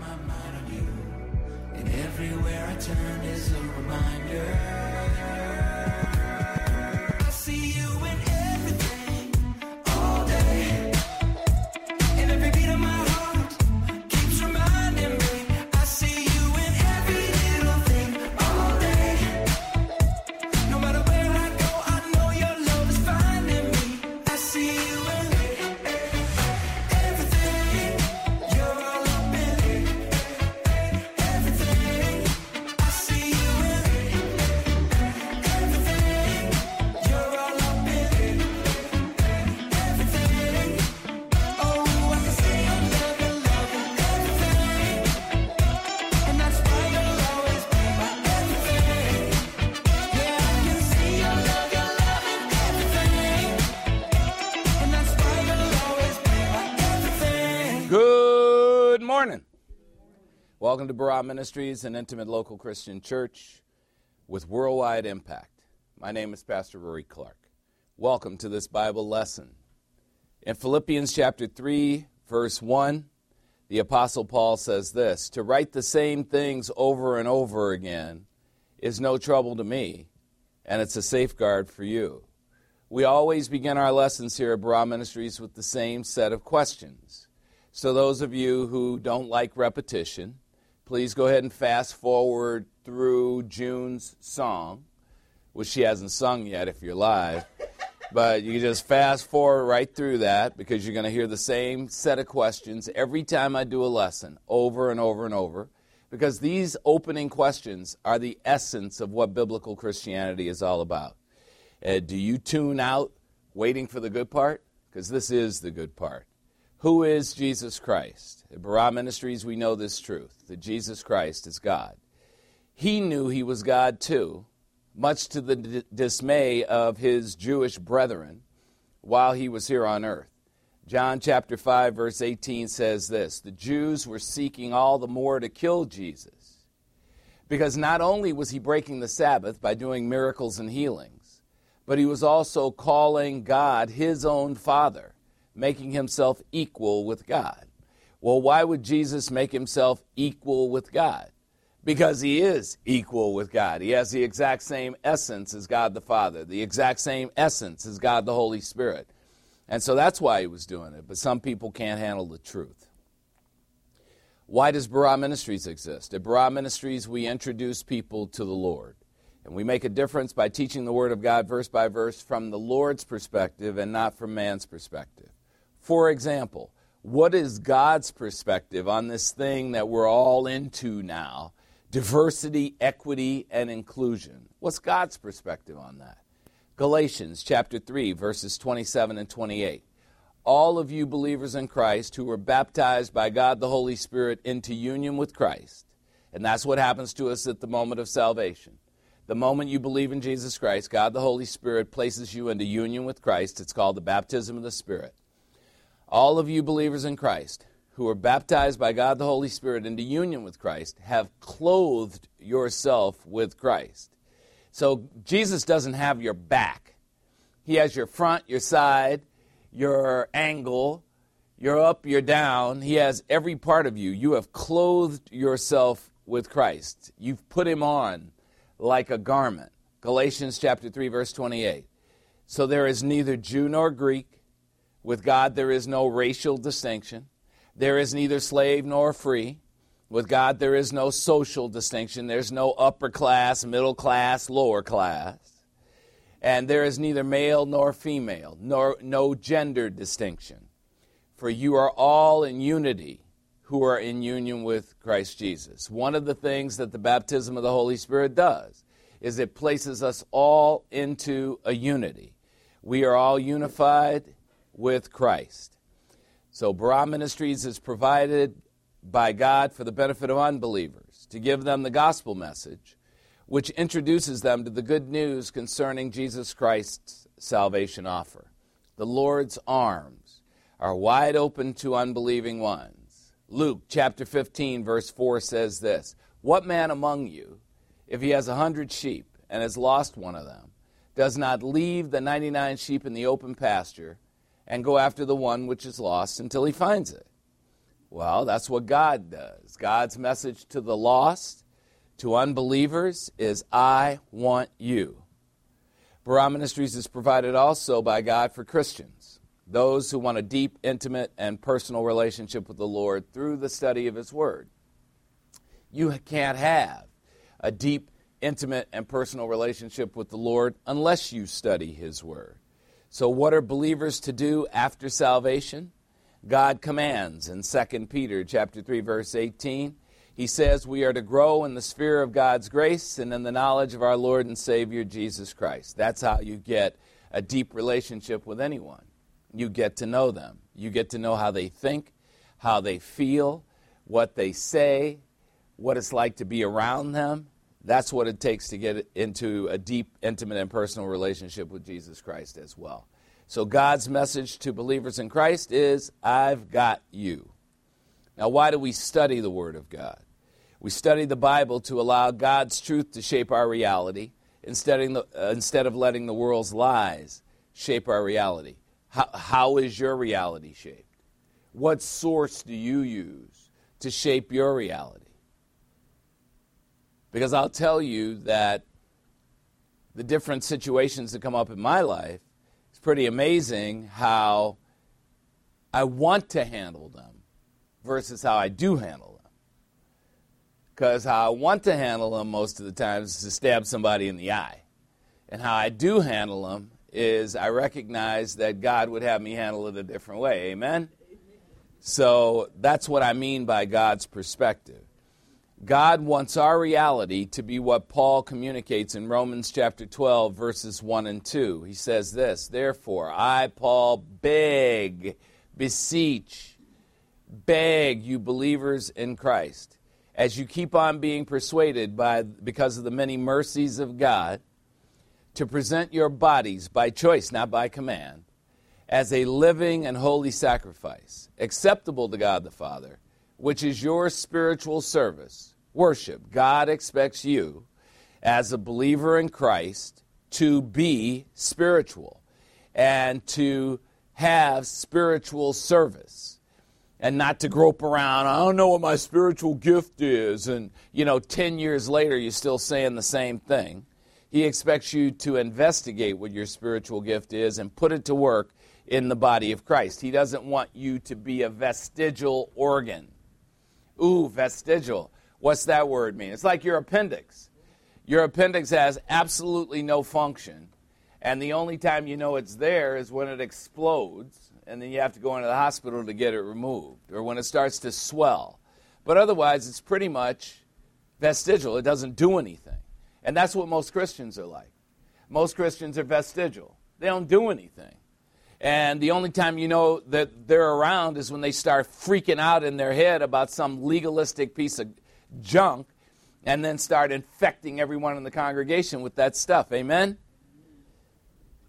my mind on you. And everywhere I turn is a reminder. Welcome to Barah Ministries, an intimate local Christian church with worldwide impact. My name is Pastor Rory Clark. Welcome to this Bible lesson. In Philippians chapter 3, verse 1, the Apostle Paul says this To write the same things over and over again is no trouble to me, and it's a safeguard for you. We always begin our lessons here at Barah Ministries with the same set of questions. So, those of you who don't like repetition, please go ahead and fast forward through June's song, which she hasn't sung yet if you're live. But you can just fast forward right through that because you're going to hear the same set of questions every time I do a lesson, over and over and over. Because these opening questions are the essence of what biblical Christianity is all about. Uh, do you tune out waiting for the good part? Because this is the good part. Who is Jesus Christ? At Barah Ministries, we know this truth that Jesus Christ is God. He knew he was God too, much to the d- dismay of his Jewish brethren while he was here on earth. John chapter 5, verse 18 says this The Jews were seeking all the more to kill Jesus because not only was he breaking the Sabbath by doing miracles and healings, but he was also calling God his own Father, making himself equal with God. Well, why would Jesus make himself equal with God? Because he is equal with God. He has the exact same essence as God the Father, the exact same essence as God the Holy Spirit. And so that's why he was doing it. But some people can't handle the truth. Why does Barah Ministries exist? At Barah Ministries, we introduce people to the Lord. And we make a difference by teaching the Word of God verse by verse from the Lord's perspective and not from man's perspective. For example, what is God's perspective on this thing that we're all into now diversity, equity, and inclusion? What's God's perspective on that? Galatians chapter 3, verses 27 and 28. All of you believers in Christ who were baptized by God the Holy Spirit into union with Christ, and that's what happens to us at the moment of salvation. The moment you believe in Jesus Christ, God the Holy Spirit places you into union with Christ. It's called the baptism of the Spirit. All of you believers in Christ who are baptized by God the Holy Spirit into union with Christ have clothed yourself with Christ. So Jesus doesn't have your back. He has your front, your side, your angle, your up, your down. He has every part of you. You have clothed yourself with Christ. You've put him on like a garment. Galatians chapter 3 verse 28. So there is neither Jew nor Greek. With God there is no racial distinction. There is neither slave nor free. With God there is no social distinction. There's no upper class, middle class, lower class. And there is neither male nor female, nor no gender distinction. For you are all in unity who are in union with Christ Jesus. One of the things that the baptism of the Holy Spirit does is it places us all into a unity. We are all unified with Christ. So, Barah Ministries is provided by God for the benefit of unbelievers to give them the gospel message, which introduces them to the good news concerning Jesus Christ's salvation offer. The Lord's arms are wide open to unbelieving ones. Luke chapter 15, verse 4 says this What man among you, if he has a hundred sheep and has lost one of them, does not leave the 99 sheep in the open pasture and go after the one which is lost until he finds it? Well, that's what God does. God's message to the lost, to unbelievers, is I want you. Barah Ministries is provided also by God for Christians, those who want a deep, intimate, and personal relationship with the Lord through the study of His Word. You can't have a deep, intimate, and personal relationship with the Lord unless you study His Word. So, what are believers to do after salvation? God commands in 2 Peter chapter 3 verse 18. He says we are to grow in the sphere of God's grace and in the knowledge of our Lord and Savior Jesus Christ. That's how you get a deep relationship with anyone. You get to know them. You get to know how they think, how they feel, what they say, what it's like to be around them. That's what it takes to get into a deep, intimate, and personal relationship with Jesus Christ as well. So, God's message to believers in Christ is I've got you. Now, why do we study the Word of God? We study the Bible to allow God's truth to shape our reality instead of, uh, letting the world's lies shape our reality. How, how is your reality shaped? What source do you use to shape your reality? Because I'll tell you that the different situations that come up in my life it's pretty amazing how I want to handle them versus how I do handle them. Because how I want to handle them most of the times is to stab somebody in the eye. And how I do handle them is I recognize that God would have me handle it a different way. Amen? So that's what I mean by God's perspective. God wants our reality to be what Paul communicates in Romans chapter 12, verses 1 and 2. He says this Therefore, I, Paul, beg, beseech, beg you believers in Christ, as you keep on being persuaded by, because of the many mercies of God, to present your bodies by choice, not by command, as a living and holy sacrifice, acceptable to God the Father which is your spiritual service, worship. God expects you, as a believer in Christ, to be spiritual and to have spiritual service and not to grope around. I don't know what my spiritual gift is. And, you know, 10 years later, you're still saying the same thing. He expects you to investigate what your spiritual gift is and put it to work in the body of Christ. He doesn't want you to be a vestigial organ. Ooh, vestigial. What's that word mean? It's like your appendix. Your appendix has absolutely no function, and the only time you know it's there is when it explodes, and then you have to go into the hospital to get it removed, or when it starts to swell. But otherwise, it's pretty much vestigial. It doesn't do anything. And that's what most Christians are like. Most Christians are vestigial, they don't do anything. And the only time you know that they're around is when they start freaking out in their head about some legalistic piece of junk and then start infecting everyone in the congregation with that stuff. Amen?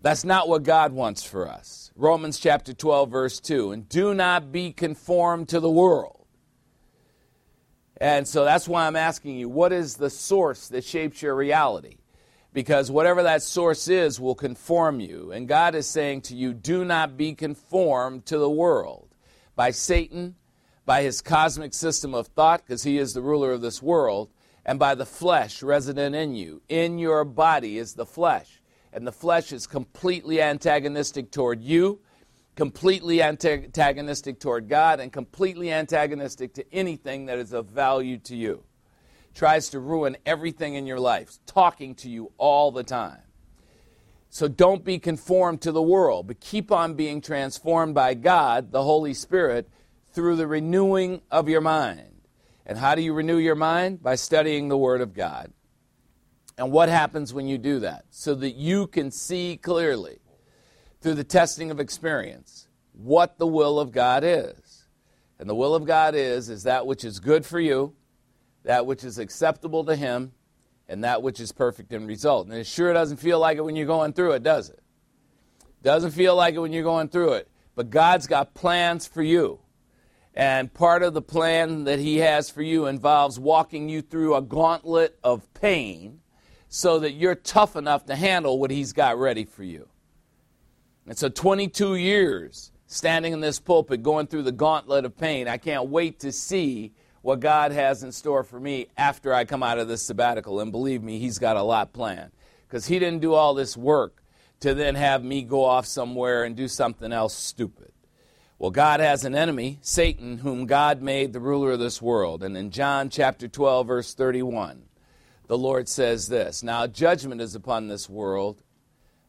That's not what God wants for us. Romans chapter 12, verse 2. And do not be conformed to the world. And so that's why I'm asking you what is the source that shapes your reality? Because whatever that source is will conform you. And God is saying to you, do not be conformed to the world by Satan, by his cosmic system of thought, because he is the ruler of this world, and by the flesh resident in you. In your body is the flesh. And the flesh is completely antagonistic toward you, completely antagonistic toward God, and completely antagonistic to anything that is of value to you tries to ruin everything in your life, talking to you all the time. So don't be conformed to the world, but keep on being transformed by God, the Holy Spirit, through the renewing of your mind. And how do you renew your mind? By studying the Word of God. And what happens when you do that? So that you can see clearly, through the testing of experience, what the will of God is. And the will of God is is that which is good for you, that which is acceptable to Him, and that which is perfect in result. And it sure doesn't feel like it when you're going through it, does it? Doesn't feel like it when you're going through it. But God's got plans for you. And part of the plan that He has for you involves walking you through a gauntlet of pain so that you're tough enough to handle what He's got ready for you. And so 22 years standing in this pulpit, going through the gauntlet of pain. I can't wait to see what God has in store for me after I come out of this sabbatical. And believe me, He's got a lot planned. Because He didn't do all this work to then have me go off somewhere and do something else stupid. Well, God has an enemy, Satan, whom God made the ruler of this world. And in John chapter 12, verse 31, the Lord says this Now judgment is upon this world.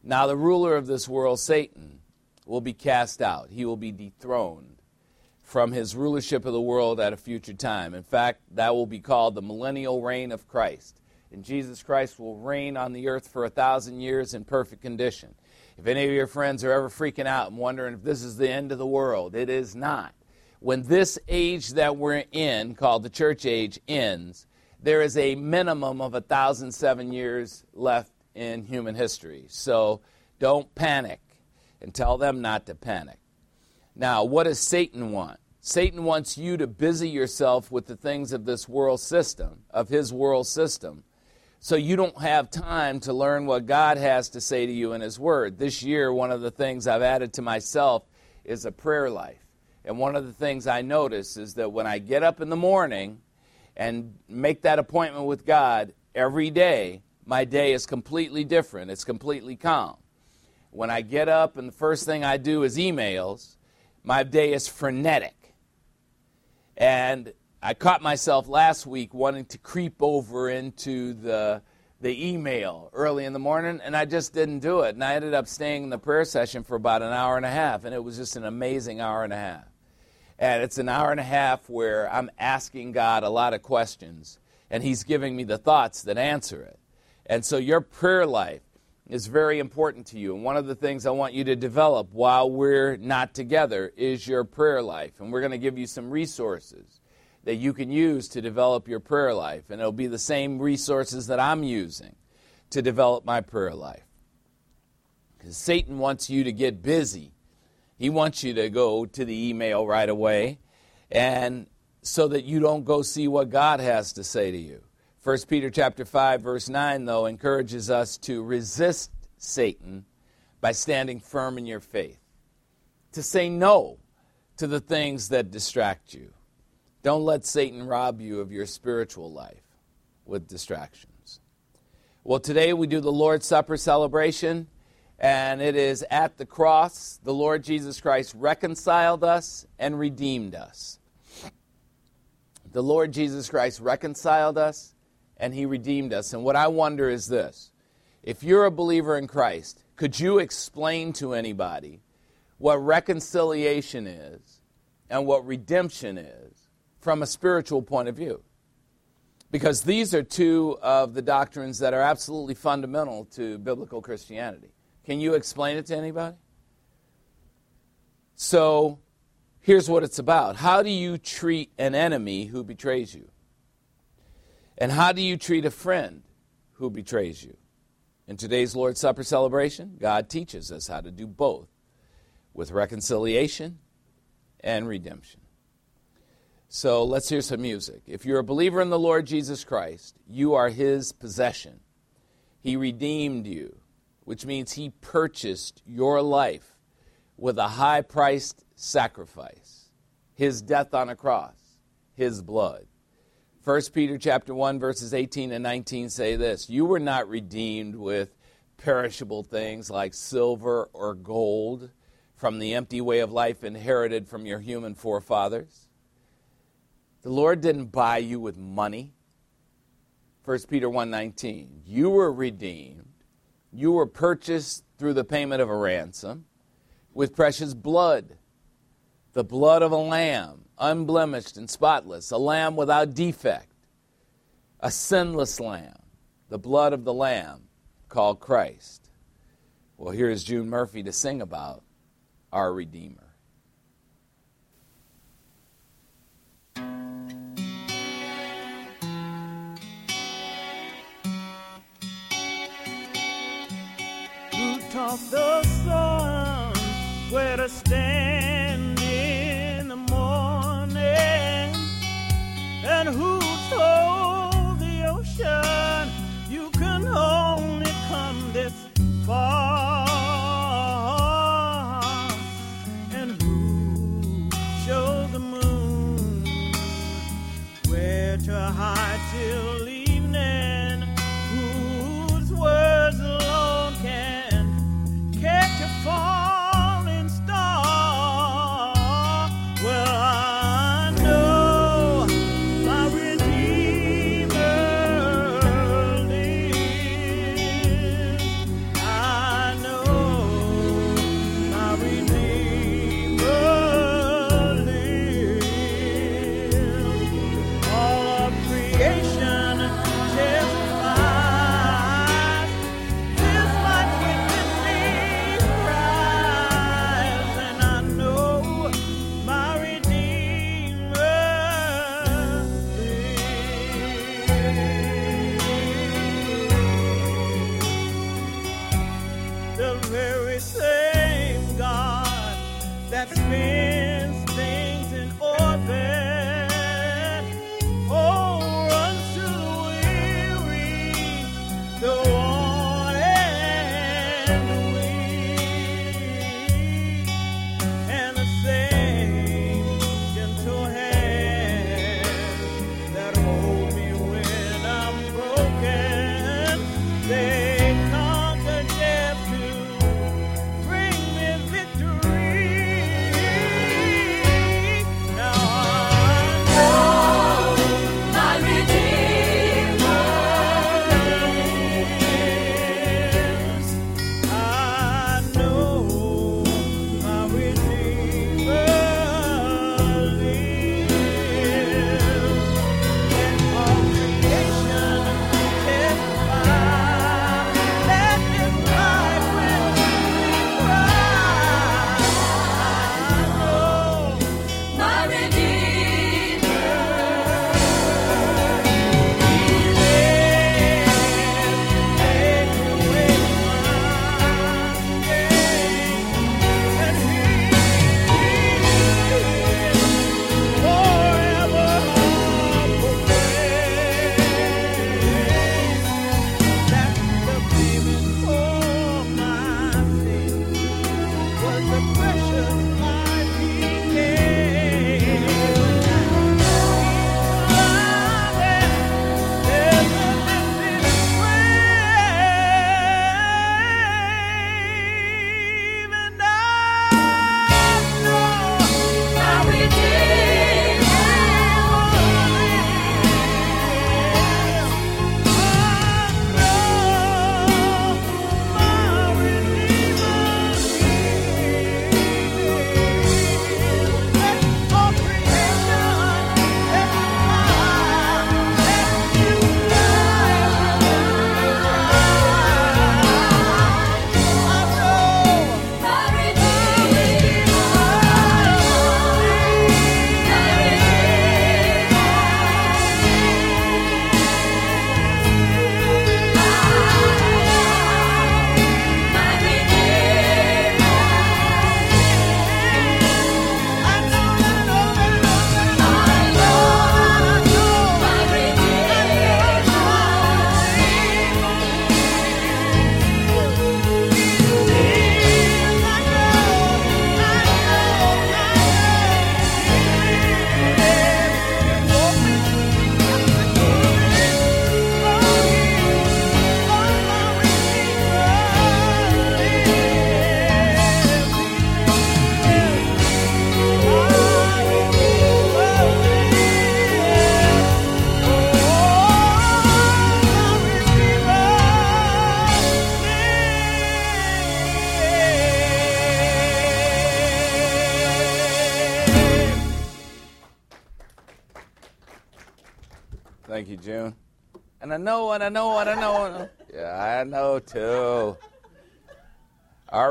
Now the ruler of this world, Satan, will be cast out. He will be dethroned from his rulership of the world at a future time. In fact, that will be called the millennial reign of Christ. And Jesus Christ will reign on the earth for a thousand years in perfect condition. If any of your friends are ever freaking out and wondering if this is the end of the world, it is not. When this age that we're in, called the church age, ends, there is a minimum of a thousand seven years left in human history. So don't panic and tell them not to panic. Now, what does Satan want? Satan wants you to busy yourself with the things of this world system, of his world system, so you don't have time to learn what God has to say to you in His Word. This year, one of the things I've added to myself is a prayer life. And one of the things I notice is that when I get up in the morning and make that appointment with God every day, my day is completely different. It's completely calm. When I get up and the first thing I do is emails, my day is frenetic. And I caught myself last week wanting to creep over into the the email early in the morning, and I just didn't do it. And I ended up staying in the prayer session for about an hour and a half, and it was just an amazing hour and a half. And it's an hour and a half where I'm asking God a lot of questions, and He's giving me the thoughts that answer it. And so your prayer life is very important to you. And one of the things I want you to develop while we're not together is your prayer life. And we're going to give you some resources that you can use to develop your prayer life. And it'll be the same resources that I'm using to develop my prayer life. Because Satan wants you to get busy. He wants you to go to the email right away and so that you don't go see what God has to say to you. 1 Peter chapter 5 verse 9 though encourages us to resist Satan by standing firm in your faith. To say no to the things that distract you. Don't let Satan rob you of your spiritual life with distractions. Well, today we do the Lord's Supper celebration, and it is at the cross the Lord Jesus Christ reconciled us and redeemed us. The Lord Jesus Christ reconciled us and he redeemed us. And what I wonder is this if you're a believer in Christ, could you explain to anybody what reconciliation is and what redemption is from a spiritual point of view. Because these are two of the doctrines that are absolutely fundamental to biblical Christianity. Can you explain it to anybody? So, here's what it's about How do you treat an enemy who betrays you? And how do you treat a friend who betrays you? In today's Lord's Supper celebration, God teaches us how to do both with reconciliation and redemption. So let's hear some music. If you're a believer in the Lord Jesus Christ, you are His possession. He redeemed you, which means He purchased your life with a high priced sacrifice His death on a cross, His blood. 1 Peter chapter 1 verses 18 and 19 say this, you were not redeemed with perishable things like silver or gold from the empty way of life inherited from your human forefathers the Lord didn't buy you with money. 1 Peter 1:19. You were redeemed. You were purchased through the payment of a ransom with precious blood. The blood of a lamb, unblemished and spotless, a lamb without defect, a sinless lamb, the blood of the lamb called Christ. Well, here is June Murphy to sing about our Redeemer. off the sun where to stand and who told the ocean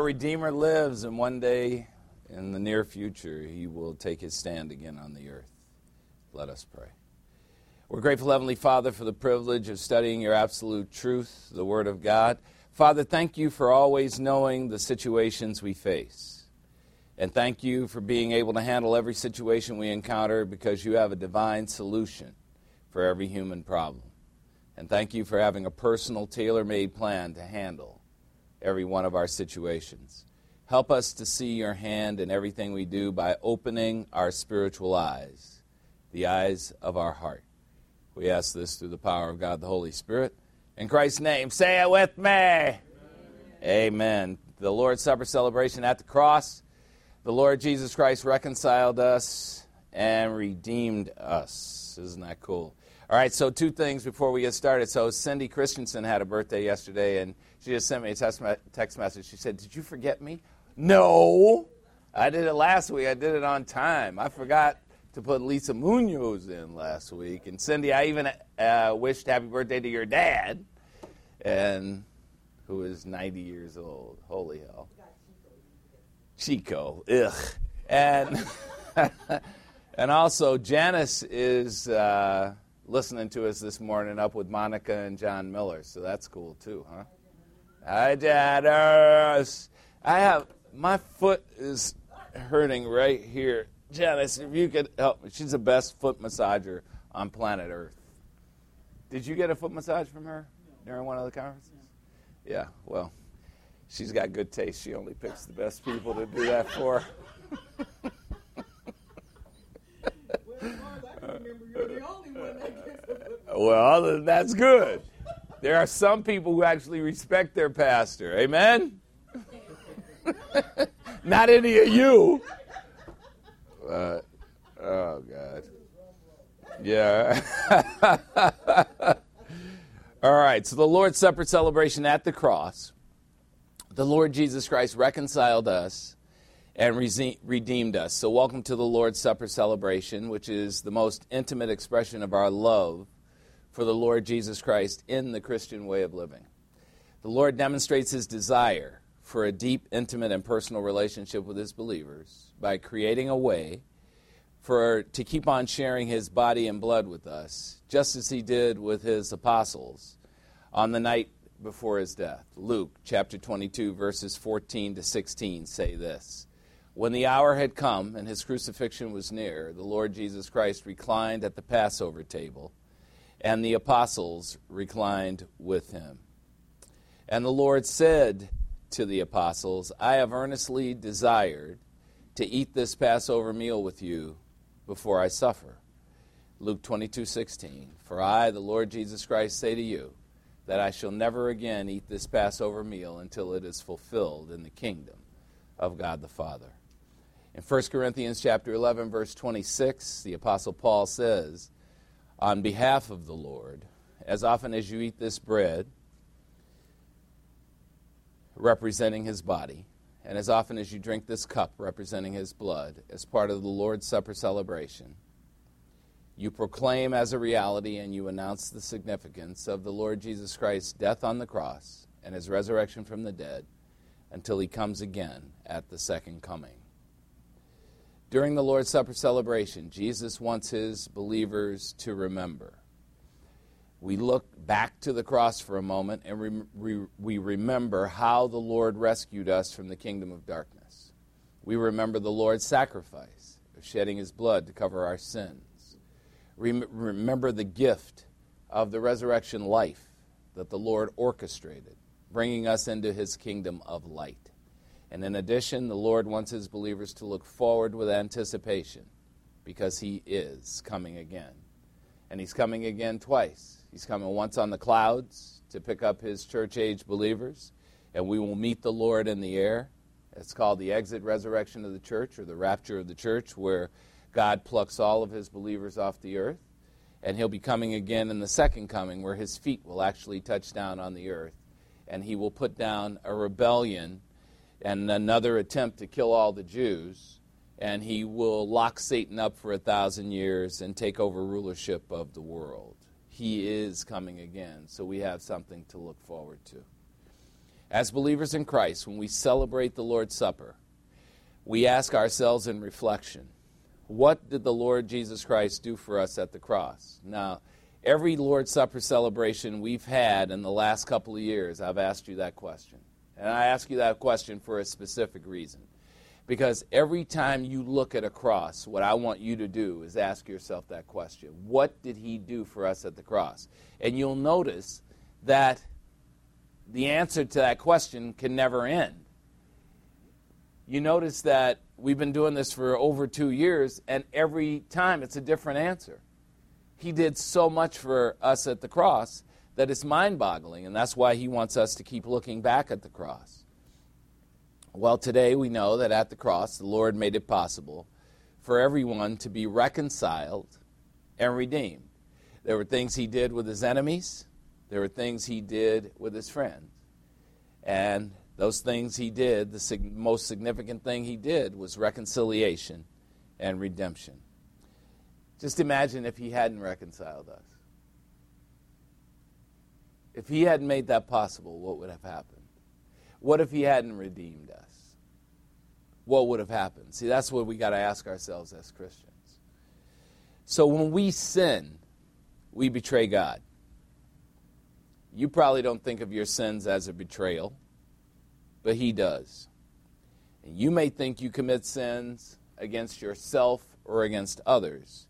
Redeemer lives, and one day in the near future, he will take his stand again on the earth. Let us pray. We're grateful, Heavenly Father, for the privilege of studying your absolute truth, the Word of God. Father, thank you for always knowing the situations we face. And thank you for being able to handle every situation we encounter because you have a divine solution for every human problem. And thank you for having a personal, tailor made plan to handle every one of our situations. Help us to see your hand in everything we do by opening our spiritual eyes, the eyes of our heart. We ask this through the power of God the Holy Spirit. In Christ's name, say it with me. Amen. Amen. The Lord's Supper celebration at the cross. The Lord Jesus Christ reconciled us and redeemed us. Isn't that cool? All right, so two things before we get started. So Cindy Christensen had a birthday yesterday, and she just sent me a text me- text message. She said, Did you forget me? No. I did it last week. I did it on time. I forgot to put Lisa Munoz in last week. And Cindy, I even uh, wished happy birthday to your dad, and who is 90 years old. Holy hell. Chico. Ugh. And and also Janice is uh, listening to us this morning up with Monica and John Miller, so that's cool too, huh? Hi, Janice. Uh, I have my foot is hurting right here. Janice, if you could help me. She's the best foot massager on planet Earth. Did you get a foot massage from her during one of the conferences? Yeah, well, she's got good taste. She only picks the best people to do that for. Well, that's good. There are some people who actually respect their pastor. Amen? Not any of you. Uh, oh, God. Yeah. All right, so the Lord's Supper celebration at the cross, the Lord Jesus Christ reconciled us and redeemed us. So, welcome to the Lord's Supper celebration, which is the most intimate expression of our love for the Lord Jesus Christ in the Christian way of living. The Lord demonstrates his desire for a deep, intimate, and personal relationship with his believers by creating a way for to keep on sharing his body and blood with us, just as he did with his apostles on the night before his death. Luke chapter 22 verses 14 to 16 say this. When the hour had come and his crucifixion was near, the Lord Jesus Christ reclined at the Passover table, and the apostles reclined with him. And the Lord said to the apostles, I have earnestly desired to eat this Passover meal with you before I suffer. Luke 22:16 For I the Lord Jesus Christ say to you that I shall never again eat this Passover meal until it is fulfilled in the kingdom of God the Father. In 1 Corinthians chapter 11 verse 26 the apostle Paul says on behalf of the Lord as often as you eat this bread representing his body and as often as you drink this cup representing his blood as part of the Lord's Supper celebration, you proclaim as a reality and you announce the significance of the Lord Jesus Christ's death on the cross and his resurrection from the dead until he comes again at the second coming. During the Lord's Supper celebration, Jesus wants his believers to remember. We look back to the cross for a moment and we, remember how the Lord rescued us from the kingdom of darkness. We remember the Lord's sacrifice of shedding his blood to cover our sins. Rem- remember the gift of the resurrection life that the Lord orchestrated, bringing us into his kingdom of light. And in addition, the Lord wants his believers to look forward with anticipation because he is coming again. And he's coming again twice. He's coming once on the clouds to pick up his church age believers, and we will meet the Lord in the air. It's called the exit resurrection of the church or the rapture of the church, where God plucks all of his believers off the earth. And he'll be coming again in the second coming, where his feet will actually touch down on the earth. And he will put down a rebellion and another attempt to kill all the Jews. And he will lock Satan up for a thousand years and take over rulership of the world. He is coming again, so we have something to look forward to. As believers in Christ, when we celebrate the Lord's Supper, we ask ourselves in reflection, what did the Lord Jesus Christ do for us at the cross? Now, every Lord's Supper celebration we've had in the last couple of years, I've asked you that question. And I ask you that question for a specific reason. Because every time you look at a cross, what I want you to do is ask yourself that question What did he do for us at the cross? And you'll notice that the answer to that question can never end. You notice that we've been doing this for over two years, and every time it's a different answer. He did so much for us at the cross that it's mind boggling, and that's why he wants us to keep looking back at the cross. Well, today we know that at the cross, the Lord made it possible for everyone to be reconciled and redeemed. There were things he did with his enemies, there were things he did with his friends. And those things he did, the sig- most significant thing he did was reconciliation and redemption. Just imagine if he hadn't reconciled us. If he hadn't made that possible, what would have happened? What if he hadn't redeemed us? What would have happened? See, that's what we got to ask ourselves as Christians. So when we sin, we betray God. You probably don't think of your sins as a betrayal, but he does. And you may think you commit sins against yourself or against others.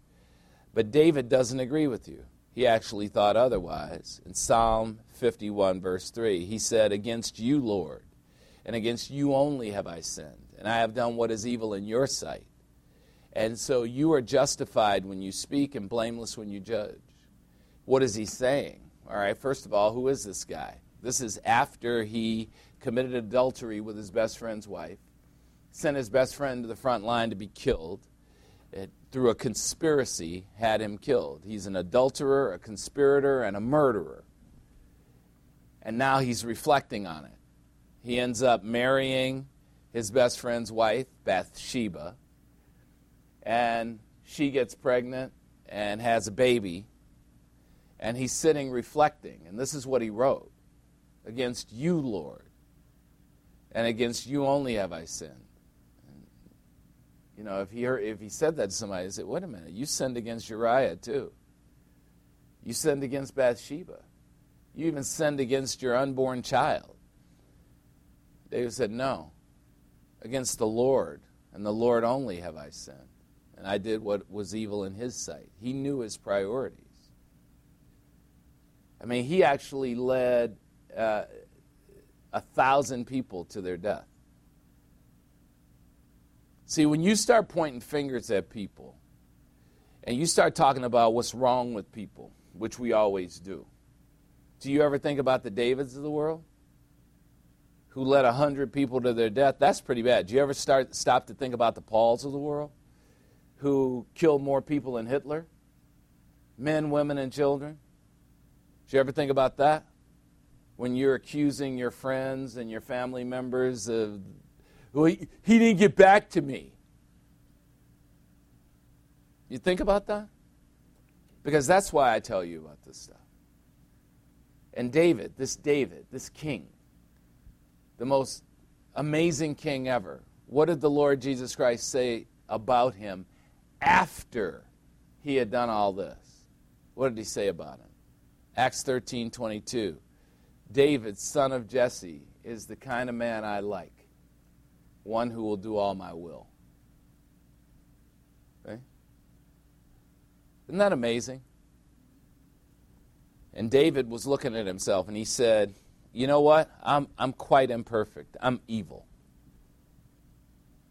But David doesn't agree with you. He actually thought otherwise. In Psalm 51, verse 3, he said, Against you, Lord, and against you only have I sinned, and I have done what is evil in your sight. And so you are justified when you speak and blameless when you judge. What is he saying? All right, first of all, who is this guy? This is after he committed adultery with his best friend's wife, sent his best friend to the front line to be killed, it, through a conspiracy, had him killed. He's an adulterer, a conspirator, and a murderer. And now he's reflecting on it. He ends up marrying his best friend's wife, Bathsheba, and she gets pregnant and has a baby. And he's sitting reflecting, and this is what he wrote Against you, Lord, and against you only have I sinned. You know, if he, heard, if he said that to somebody, they say, wait a minute, you sinned against Uriah too. You sinned against Bathsheba. You even sinned against your unborn child. David said, No, against the Lord, and the Lord only have I sinned. And I did what was evil in his sight. He knew his priorities. I mean, he actually led uh, a thousand people to their death. See, when you start pointing fingers at people and you start talking about what's wrong with people, which we always do, do you ever think about the Davids of the world who led a hundred people to their death? That's pretty bad. Do you ever start stop to think about the Pauls of the world who killed more people than Hitler? Men, women, and children? Do you ever think about that? When you're accusing your friends and your family members of, well, he, he didn't get back to me. You think about that? Because that's why I tell you about this stuff. And David, this David, this king, the most amazing king ever, what did the Lord Jesus Christ say about him after he had done all this? What did he say about him? Acts 13 22. David, son of Jesse, is the kind of man I like, one who will do all my will. Okay? Isn't that amazing? And David was looking at himself and he said, You know what? I'm, I'm quite imperfect. I'm evil.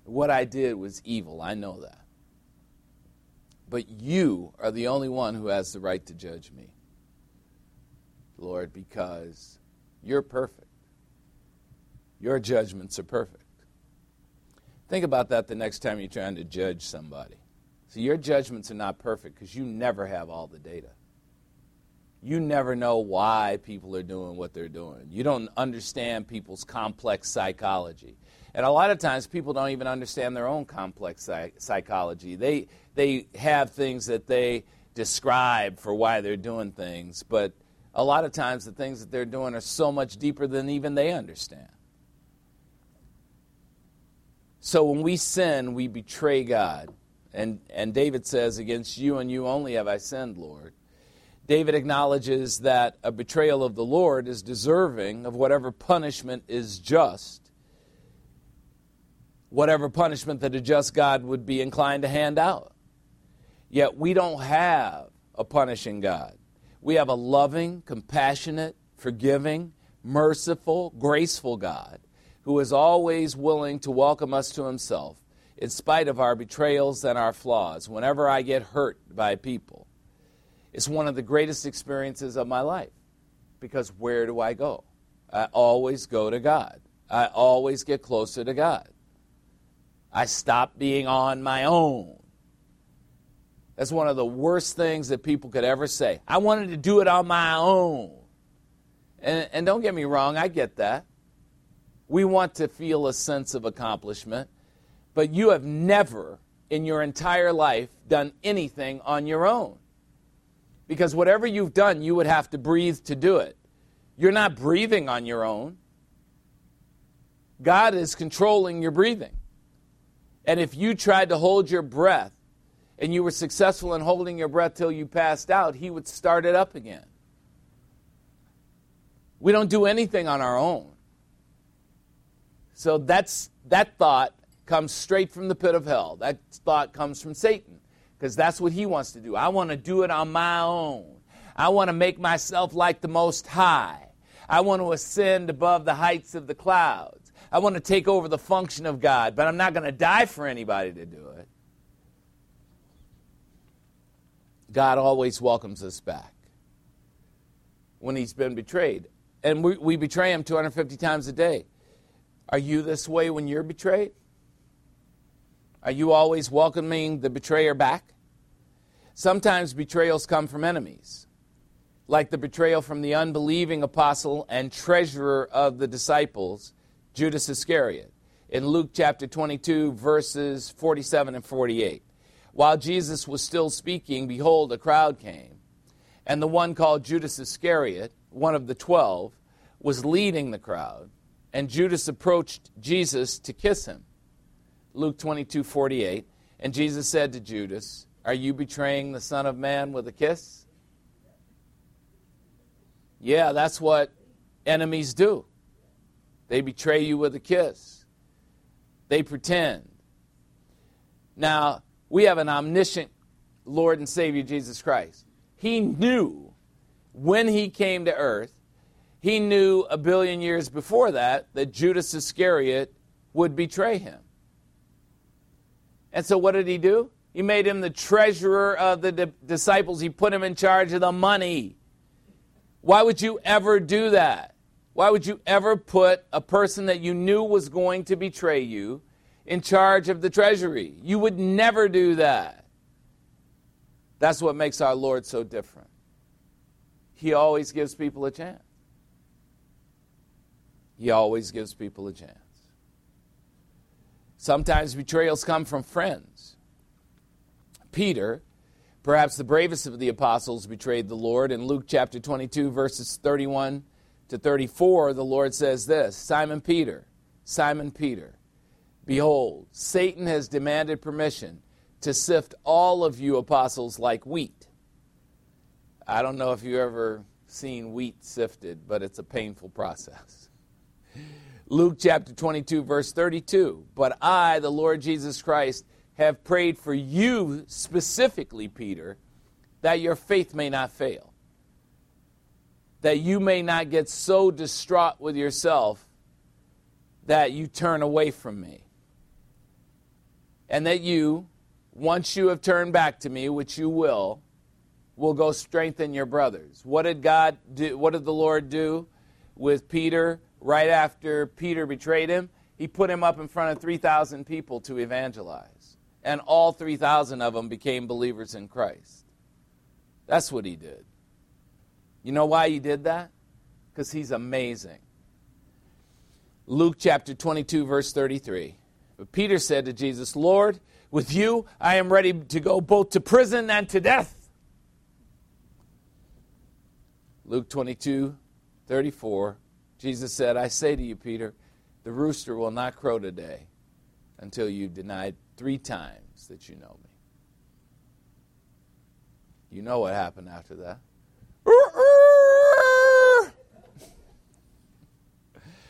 What I did was evil. I know that. But you are the only one who has the right to judge me, Lord, because you're perfect. Your judgments are perfect. Think about that the next time you're trying to judge somebody. See, your judgments are not perfect because you never have all the data. You never know why people are doing what they're doing. You don't understand people's complex psychology. And a lot of times people don't even understand their own complex psychology. They, they have things that they describe for why they're doing things, but a lot of times the things that they're doing are so much deeper than even they understand. So when we sin, we betray God. And, and David says, Against you and you only have I sinned, Lord. David acknowledges that a betrayal of the Lord is deserving of whatever punishment is just, whatever punishment that a just God would be inclined to hand out. Yet we don't have a punishing God. We have a loving, compassionate, forgiving, merciful, graceful God who is always willing to welcome us to himself in spite of our betrayals and our flaws. Whenever I get hurt by people, it's one of the greatest experiences of my life because where do I go? I always go to God. I always get closer to God. I stop being on my own. That's one of the worst things that people could ever say. I wanted to do it on my own. And, and don't get me wrong, I get that. We want to feel a sense of accomplishment, but you have never in your entire life done anything on your own. Because whatever you've done, you would have to breathe to do it. You're not breathing on your own. God is controlling your breathing. And if you tried to hold your breath and you were successful in holding your breath till you passed out, He would start it up again. We don't do anything on our own. So that's that thought comes straight from the pit of hell. That thought comes from Satan because that's what he wants to do. I want to do it on my own. I want to make myself like the most high. I want to ascend above the heights of the clouds. I want to take over the function of God, but I'm not going to die for anybody to do it. God always welcomes us back when he's been betrayed. And we, we betray him 250 times a day. Are you this way when you're betrayed? Are you always welcoming the betrayer back? Sometimes betrayals come from enemies, like the betrayal from the unbelieving apostle and treasurer of the disciples, Judas Iscariot, in Luke chapter 22, verses 47 and 48. While Jesus was still speaking, behold, a crowd came, and the one called Judas Iscariot, one of the twelve, was leading the crowd, and Judas approached Jesus to kiss him. Luke 22, 48. And Jesus said to Judas, Are you betraying the Son of Man with a kiss? Yeah, that's what enemies do. They betray you with a kiss, they pretend. Now, we have an omniscient Lord and Savior, Jesus Christ. He knew when he came to earth, he knew a billion years before that that Judas Iscariot would betray him. And so, what did he do? He made him the treasurer of the di- disciples. He put him in charge of the money. Why would you ever do that? Why would you ever put a person that you knew was going to betray you in charge of the treasury? You would never do that. That's what makes our Lord so different. He always gives people a chance. He always gives people a chance. Sometimes betrayals come from friends. Peter, perhaps the bravest of the apostles, betrayed the Lord. In Luke chapter 22, verses 31 to 34, the Lord says this Simon Peter, Simon Peter, behold, Satan has demanded permission to sift all of you apostles like wheat. I don't know if you've ever seen wheat sifted, but it's a painful process. Luke chapter 22, verse 32. But I, the Lord Jesus Christ, have prayed for you specifically, Peter, that your faith may not fail. That you may not get so distraught with yourself that you turn away from me. And that you, once you have turned back to me, which you will, will go strengthen your brothers. What did God do? What did the Lord do with Peter right after Peter betrayed him? He put him up in front of 3,000 people to evangelize. And all 3,000 of them became believers in Christ. That's what he did. You know why he did that? Because he's amazing. Luke chapter 22, verse 33. But Peter said to Jesus, Lord, with you I am ready to go both to prison and to death. Luke 22, 34. Jesus said, I say to you, Peter, the rooster will not crow today until you've denied three times that you know me. You know what happened after that.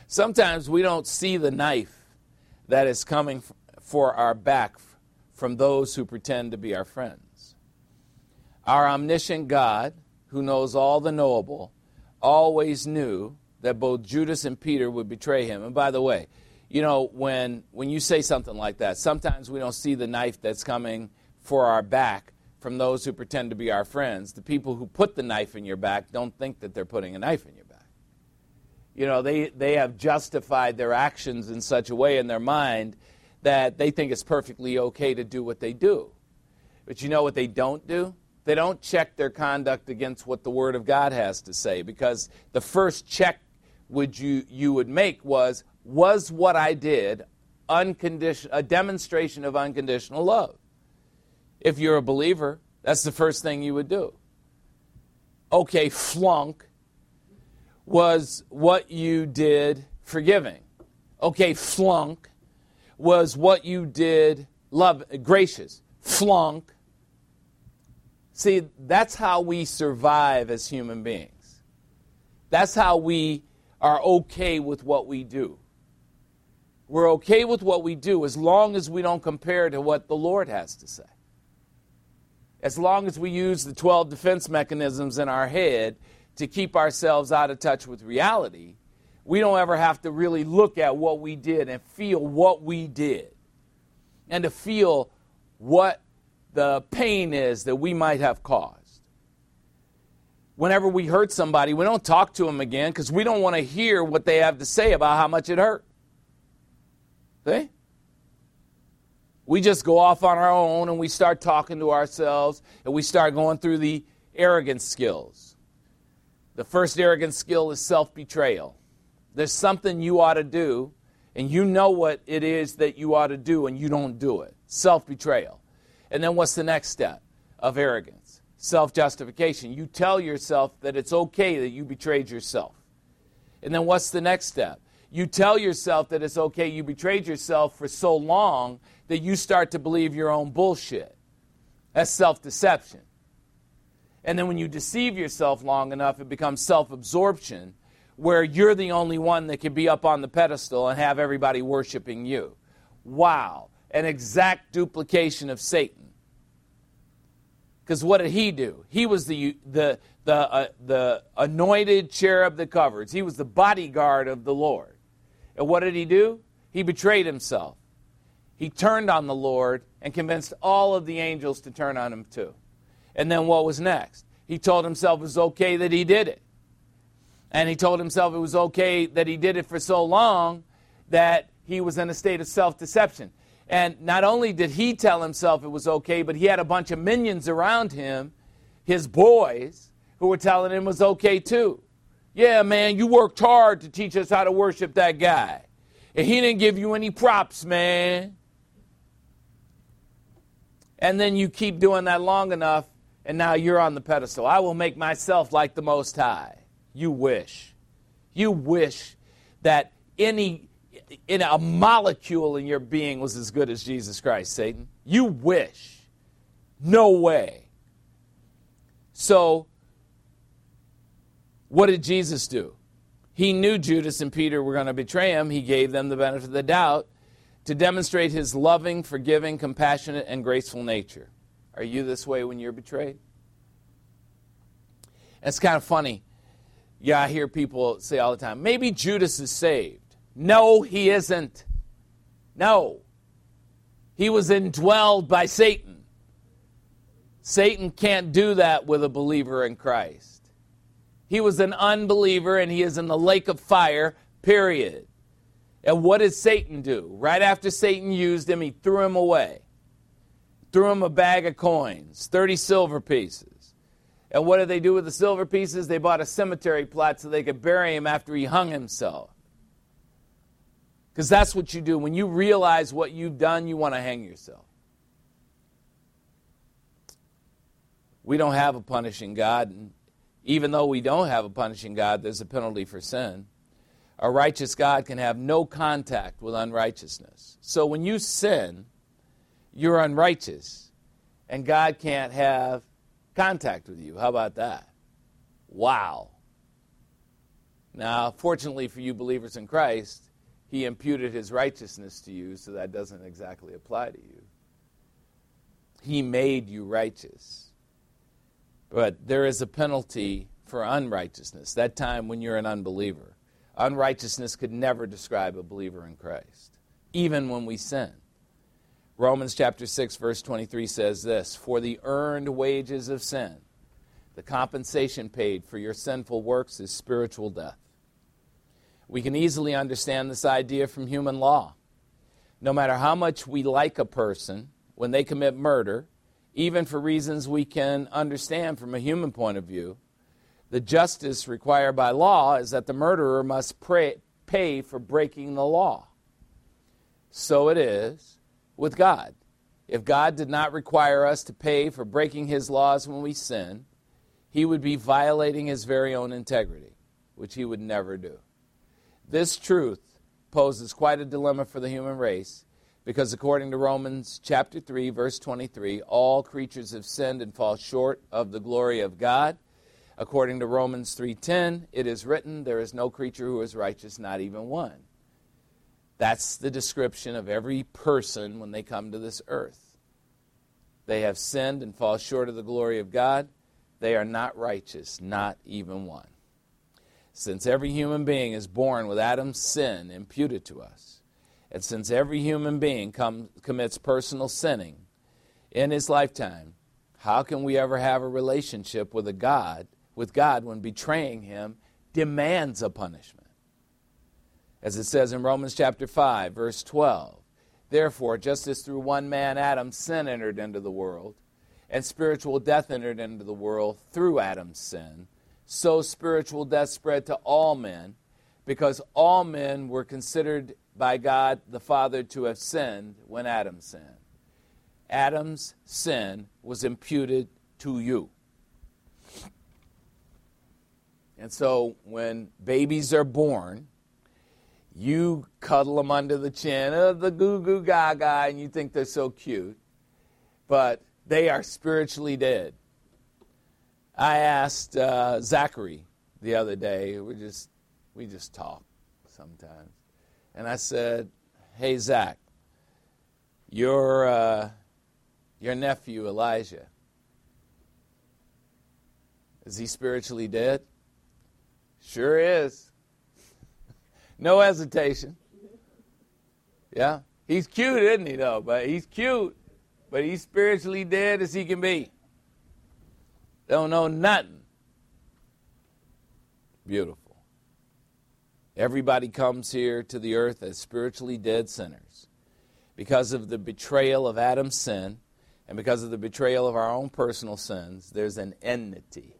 Sometimes we don't see the knife that is coming for our back from those who pretend to be our friends. Our omniscient God, who knows all the knowable, always knew that both Judas and Peter would betray him. And by the way, you know, when, when you say something like that, sometimes we don't see the knife that's coming for our back from those who pretend to be our friends. The people who put the knife in your back don't think that they're putting a knife in your back. You know, they, they have justified their actions in such a way in their mind that they think it's perfectly okay to do what they do. But you know what they don't do? They don't check their conduct against what the Word of God has to say because the first check would you, you would make was was what I did a demonstration of unconditional love? If you're a believer, that's the first thing you would do. Okay, flunk, was what you did forgiving. Okay, flunk, was what you did love, gracious. Flunk. See, that's how we survive as human beings. That's how we are okay with what we do. We're okay with what we do as long as we don't compare to what the Lord has to say. As long as we use the 12 defense mechanisms in our head to keep ourselves out of touch with reality, we don't ever have to really look at what we did and feel what we did and to feel what the pain is that we might have caused. Whenever we hurt somebody, we don't talk to them again because we don't want to hear what they have to say about how much it hurt. See? We just go off on our own and we start talking to ourselves and we start going through the arrogance skills. The first arrogance skill is self betrayal. There's something you ought to do, and you know what it is that you ought to do, and you don't do it. Self betrayal. And then what's the next step of arrogance? Self justification. You tell yourself that it's okay that you betrayed yourself. And then what's the next step? You tell yourself that it's okay you betrayed yourself for so long that you start to believe your own bullshit. That's self deception. And then when you deceive yourself long enough, it becomes self absorption, where you're the only one that can be up on the pedestal and have everybody worshiping you. Wow. An exact duplication of Satan. Because what did he do? He was the, the, the, uh, the anointed cherub that covers, he was the bodyguard of the Lord. And what did he do? He betrayed himself. He turned on the Lord and convinced all of the angels to turn on him too. And then what was next? He told himself it was okay that he did it. And he told himself it was okay that he did it for so long that he was in a state of self deception. And not only did he tell himself it was okay, but he had a bunch of minions around him, his boys, who were telling him it was okay too. Yeah, man, you worked hard to teach us how to worship that guy. And he didn't give you any props, man. And then you keep doing that long enough, and now you're on the pedestal. I will make myself like the Most High. You wish. You wish that any in a molecule in your being was as good as Jesus Christ, Satan. You wish. No way. So, what did Jesus do? He knew Judas and Peter were going to betray him. He gave them the benefit of the doubt to demonstrate his loving, forgiving, compassionate, and graceful nature. Are you this way when you're betrayed? It's kind of funny. Yeah, I hear people say all the time, maybe Judas is saved. No, he isn't. No. He was indwelled by Satan. Satan can't do that with a believer in Christ. He was an unbeliever and he is in the lake of fire, period. And what did Satan do? Right after Satan used him, he threw him away. Threw him a bag of coins, 30 silver pieces. And what did they do with the silver pieces? They bought a cemetery plot so they could bury him after he hung himself. Because that's what you do. When you realize what you've done, you want to hang yourself. We don't have a punishing God. And even though we don't have a punishing God, there's a penalty for sin. A righteous God can have no contact with unrighteousness. So when you sin, you're unrighteous, and God can't have contact with you. How about that? Wow. Now, fortunately for you believers in Christ, He imputed His righteousness to you, so that doesn't exactly apply to you. He made you righteous. But there is a penalty for unrighteousness, that time when you're an unbeliever. Unrighteousness could never describe a believer in Christ, even when we sin. Romans chapter 6 verse 23 says this, "For the earned wages of sin, the compensation paid for your sinful works is spiritual death." We can easily understand this idea from human law. No matter how much we like a person, when they commit murder, even for reasons we can understand from a human point of view, the justice required by law is that the murderer must pray, pay for breaking the law. So it is with God. If God did not require us to pay for breaking his laws when we sin, he would be violating his very own integrity, which he would never do. This truth poses quite a dilemma for the human race because according to Romans chapter 3 verse 23 all creatures have sinned and fall short of the glory of God According to Romans 3:10, it is written, there is no creature who is righteous, not even one. That's the description of every person when they come to this earth. They have sinned and fall short of the glory of God. They are not righteous, not even one. Since every human being is born with Adam's sin imputed to us, and since every human being come, commits personal sinning in his lifetime, how can we ever have a relationship with a God, with God when betraying him demands a punishment? As it says in Romans chapter 5, verse 12, therefore, just as through one man Adam sin entered into the world, and spiritual death entered into the world through Adam's sin, so spiritual death spread to all men, because all men were considered by God the Father to have sinned when Adam sinned. Adam's sin was imputed to you. And so when babies are born, you cuddle them under the chin, of the goo goo gaga, and you think they're so cute. But they are spiritually dead. I asked uh, Zachary the other day, we just, we just talk sometimes. And I said, Hey, Zach, your, uh, your nephew, Elijah, is he spiritually dead? Sure is. no hesitation. Yeah. He's cute, isn't he, though? But he's cute. But he's spiritually dead as he can be. Don't know nothing. Beautiful. Everybody comes here to the earth as spiritually dead sinners. Because of the betrayal of Adam's sin and because of the betrayal of our own personal sins, there's an enmity,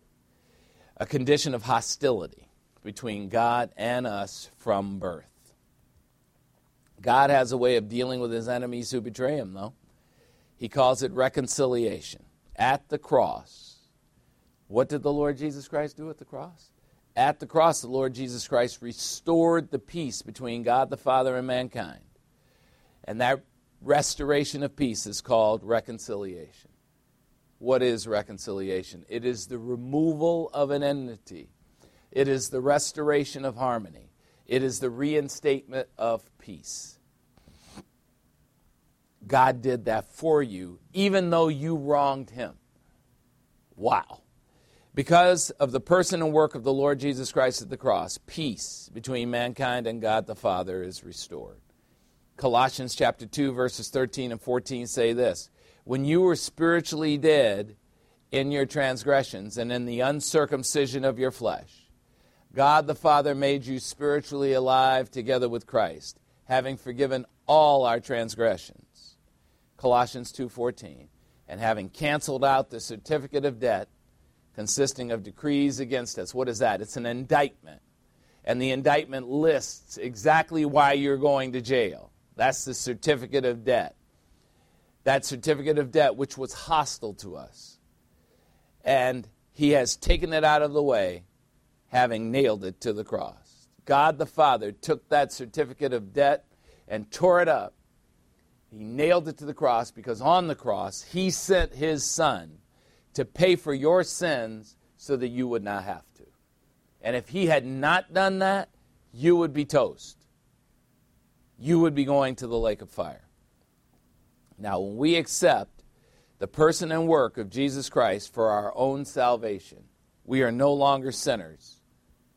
a condition of hostility between God and us from birth. God has a way of dealing with his enemies who betray him, though. He calls it reconciliation. At the cross, what did the Lord Jesus Christ do at the cross? At the cross, the Lord Jesus Christ restored the peace between God the Father and mankind. And that restoration of peace is called reconciliation. What is reconciliation? It is the removal of an enmity, it is the restoration of harmony, it is the reinstatement of peace. God did that for you, even though you wronged him. Wow. Because of the person and work of the Lord Jesus Christ at the cross, peace between mankind and God the Father is restored. Colossians chapter 2 verses 13 and 14 say this, when you were spiritually dead in your transgressions and in the uncircumcision of your flesh, God the Father made you spiritually alive together with Christ, having forgiven all our transgressions Colossians 2:14, and having canceled out the certificate of debt consisting of decrees against us. What is that? It's an indictment. And the indictment lists exactly why you're going to jail. That's the certificate of debt. That certificate of debt which was hostile to us. And he has taken it out of the way, having nailed it to the cross. God the Father took that certificate of debt and tore it up he nailed it to the cross because on the cross, He sent His Son to pay for your sins so that you would not have to. And if He had not done that, you would be toast. You would be going to the lake of fire. Now, when we accept the person and work of Jesus Christ for our own salvation, we are no longer sinners,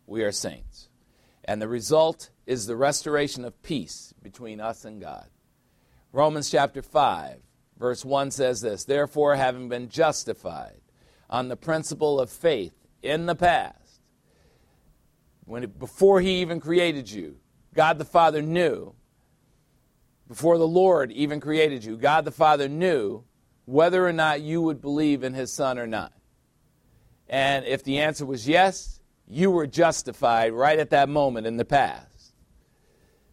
we are saints. And the result is the restoration of peace between us and God. Romans chapter 5, verse 1 says this Therefore, having been justified on the principle of faith in the past, when it, before he even created you, God the Father knew, before the Lord even created you, God the Father knew whether or not you would believe in his Son or not. And if the answer was yes, you were justified right at that moment in the past.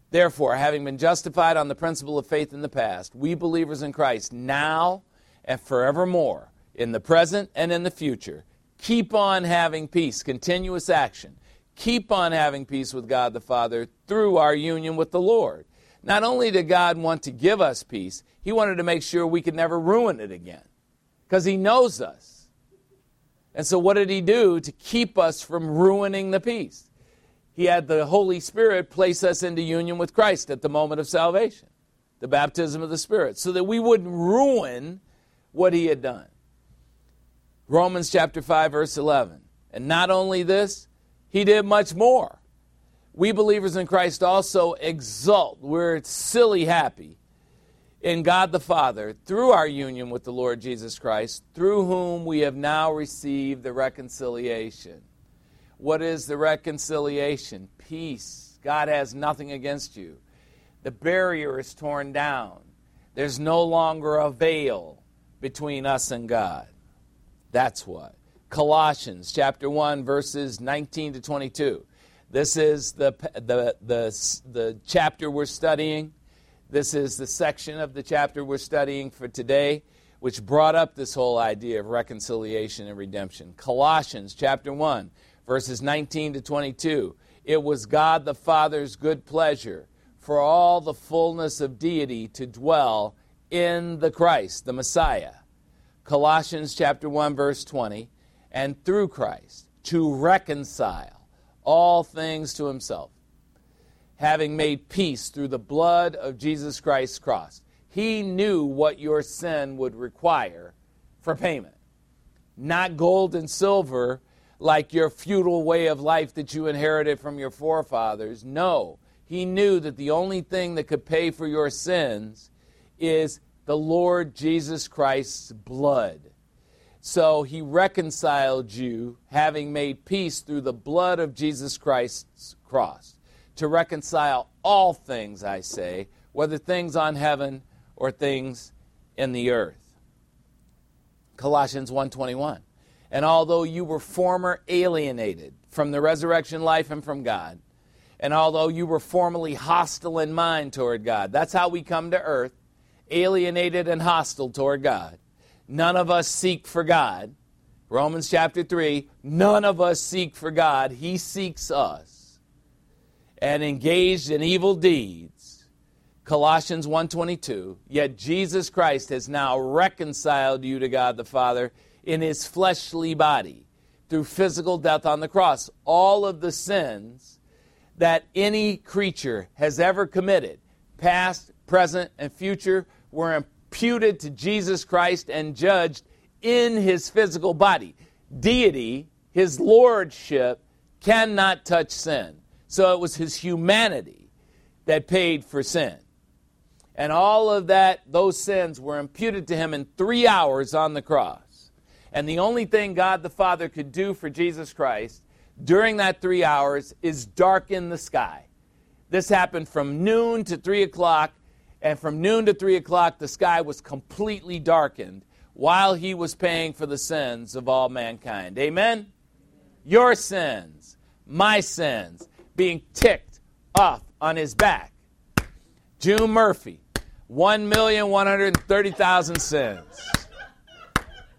Therefore, having been justified on the principle of faith in the past, we believers in Christ now and forevermore, in the present and in the future, keep on having peace, continuous action. Keep on having peace with God the Father through our union with the Lord. Not only did God want to give us peace, He wanted to make sure we could never ruin it again because He knows us. And so, what did He do to keep us from ruining the peace? He had the Holy Spirit place us into union with Christ at the moment of salvation, the baptism of the Spirit, so that we wouldn't ruin what he had done. Romans chapter 5, verse 11. And not only this, he did much more. We believers in Christ also exult. We're silly happy in God the Father through our union with the Lord Jesus Christ, through whom we have now received the reconciliation. What is the reconciliation? Peace. God has nothing against you. The barrier is torn down. There's no longer a veil between us and God. That's what. Colossians chapter 1 verses 19 to 22. This is the the the the chapter we're studying. This is the section of the chapter we're studying for today which brought up this whole idea of reconciliation and redemption. Colossians chapter 1 verses 19 to 22. It was God the Father's good pleasure for all the fullness of deity to dwell in the Christ, the Messiah. Colossians chapter 1 verse 20, and through Christ to reconcile all things to himself, having made peace through the blood of Jesus Christ's cross. He knew what your sin would require for payment. Not gold and silver like your futile way of life that you inherited from your forefathers. No, he knew that the only thing that could pay for your sins is the Lord Jesus Christ's blood. So he reconciled you, having made peace through the blood of Jesus Christ's cross. To reconcile all things, I say, whether things on heaven or things in the earth. Colossians 1:21. And although you were former alienated from the resurrection life and from God, and although you were formerly hostile in mind toward God, that's how we come to earth, alienated and hostile toward God. None of us seek for God. Romans chapter 3, none of us seek for God, He seeks us. And engaged in evil deeds. Colossians 1:22, yet Jesus Christ has now reconciled you to God the Father in his fleshly body through physical death on the cross. All of the sins that any creature has ever committed, past, present, and future, were imputed to Jesus Christ and judged in his physical body. Deity, his lordship, cannot touch sin. So it was his humanity that paid for sin. And all of that, those sins were imputed to him in three hours on the cross. And the only thing God the Father could do for Jesus Christ during that three hours is darken the sky. This happened from noon to three o'clock, and from noon to three o'clock, the sky was completely darkened while he was paying for the sins of all mankind. Amen? Your sins, my sins, being ticked off on his back. June Murphy, 1,130,000 sins.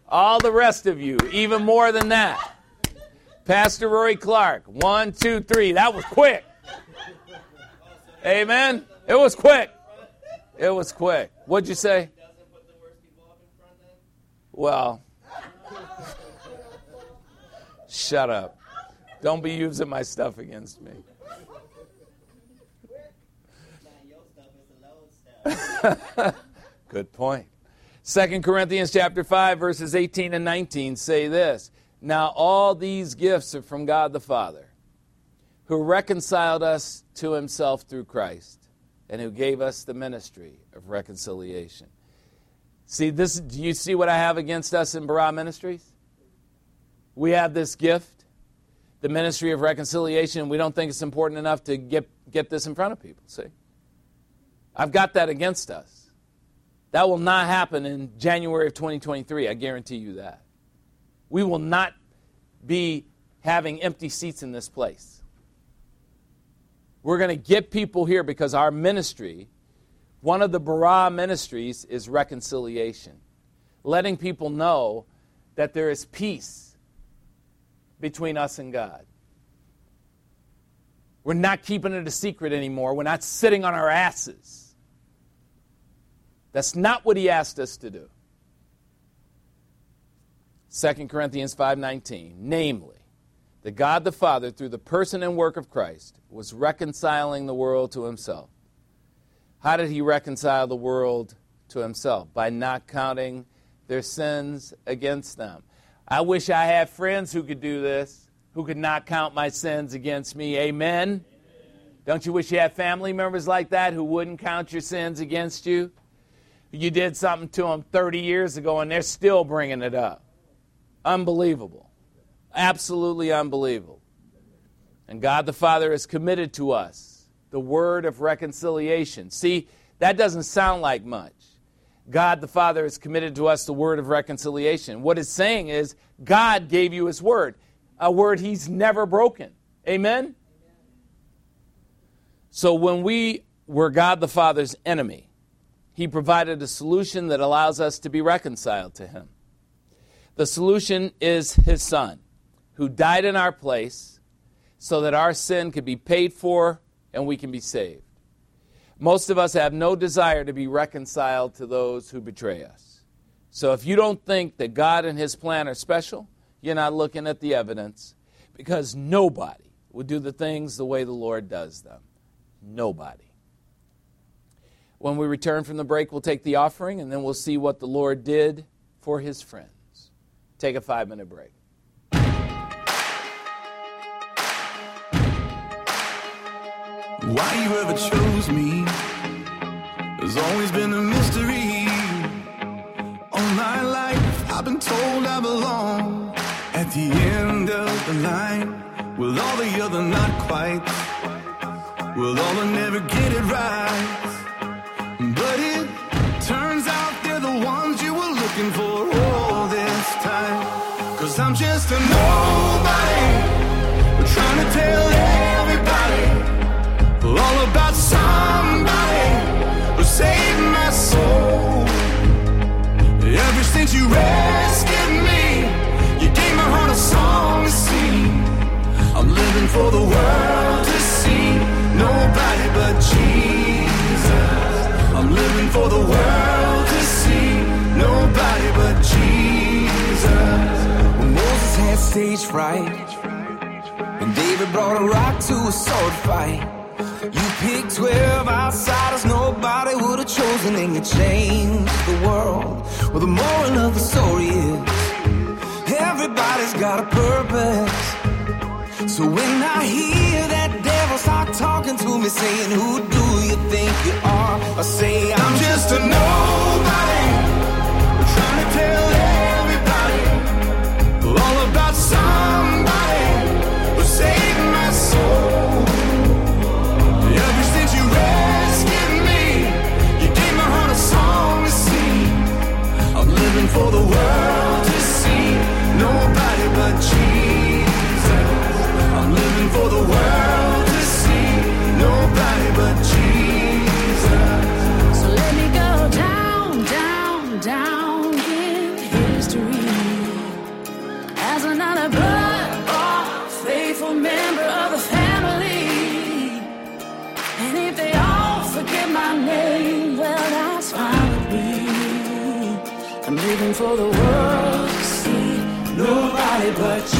All the rest of you, even more than that. Pastor Rory Clark, one, two, three. That was quick. Amen. It was quick. It was quick. What'd you say? Well, shut up. Don't be using my stuff against me. Good point. 2 Corinthians chapter 5 verses 18 and 19 say this. Now all these gifts are from God the Father, who reconciled us to himself through Christ and who gave us the ministry of reconciliation. See this do you see what I have against us in Barah Ministries? We have this gift, the ministry of reconciliation, we don't think it's important enough to get get this in front of people, see? I've got that against us. That will not happen in January of 2023. I guarantee you that. We will not be having empty seats in this place. We're going to get people here because our ministry, one of the Barah ministries, is reconciliation. Letting people know that there is peace between us and God. We're not keeping it a secret anymore. We're not sitting on our asses. That's not what he asked us to do. 2 Corinthians 5:19, namely, that God the Father, through the person and work of Christ, was reconciling the world to himself. How did he reconcile the world to himself? By not counting their sins against them. I wish I had friends who could do this, who could not count my sins against me. Amen? Don't you wish you had family members like that who wouldn't count your sins against you? You did something to them 30 years ago and they're still bringing it up. Unbelievable. Absolutely unbelievable. And God the Father has committed to us the word of reconciliation. See, that doesn't sound like much. God the Father has committed to us the word of reconciliation. What it's saying is, God gave you his word, a word he's never broken. Amen? So when we were God the Father's enemy, he provided a solution that allows us to be reconciled to him. The solution is his son, who died in our place so that our sin could be paid for and we can be saved. Most of us have no desire to be reconciled to those who betray us. So if you don't think that God and his plan are special, you're not looking at the evidence because nobody would do the things the way the Lord does them. Nobody. When we return from the break, we'll take the offering and then we'll see what the Lord did for his friends. Take a five minute break. Why you ever chose me has always been a mystery. All my life, I've been told I belong at the end of the line with all the other not quite, with all the never get it right. I'm just a nobody, trying to tell everybody all about somebody who saved my soul. Ever since you rescued me, you gave my heart a song to sing. I'm living for the world stage fright, and David brought a rock to a sword fight. You picked 12 outsiders nobody would have chosen, and you changed the world. Well, the moral of the story is everybody's got a purpose. So when I hear that devil start talking to me, saying, Who do you think you are? I say, I'm just a nobody. For the world to see nobody but Jesus.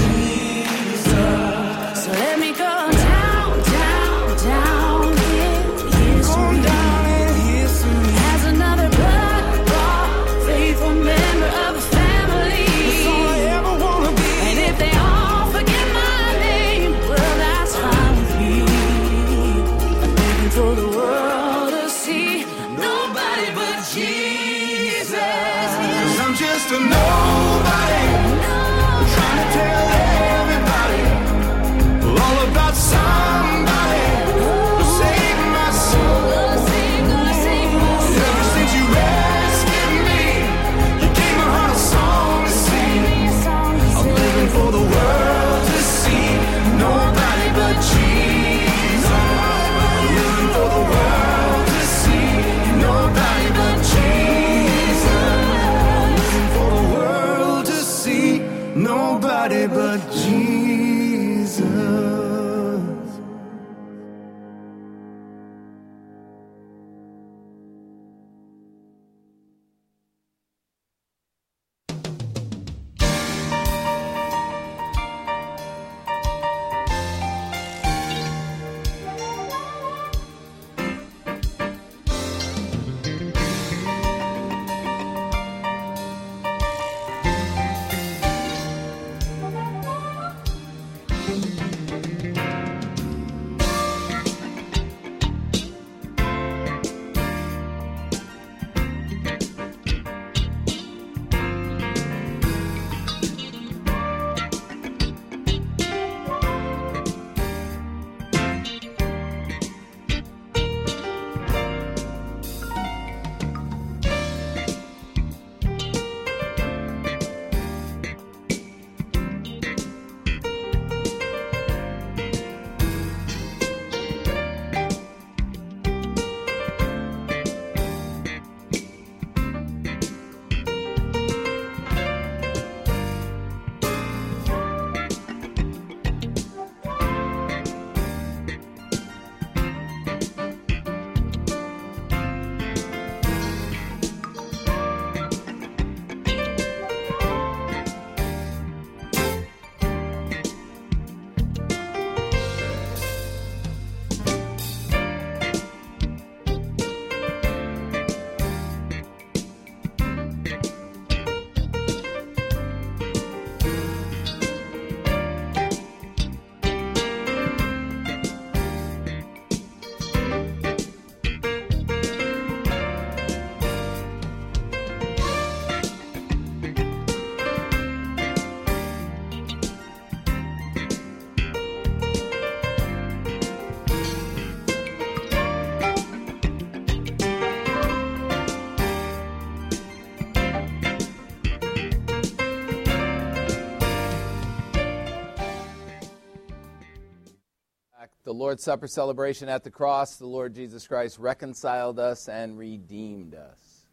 Lord's Supper celebration at the cross, the Lord Jesus Christ reconciled us and redeemed us.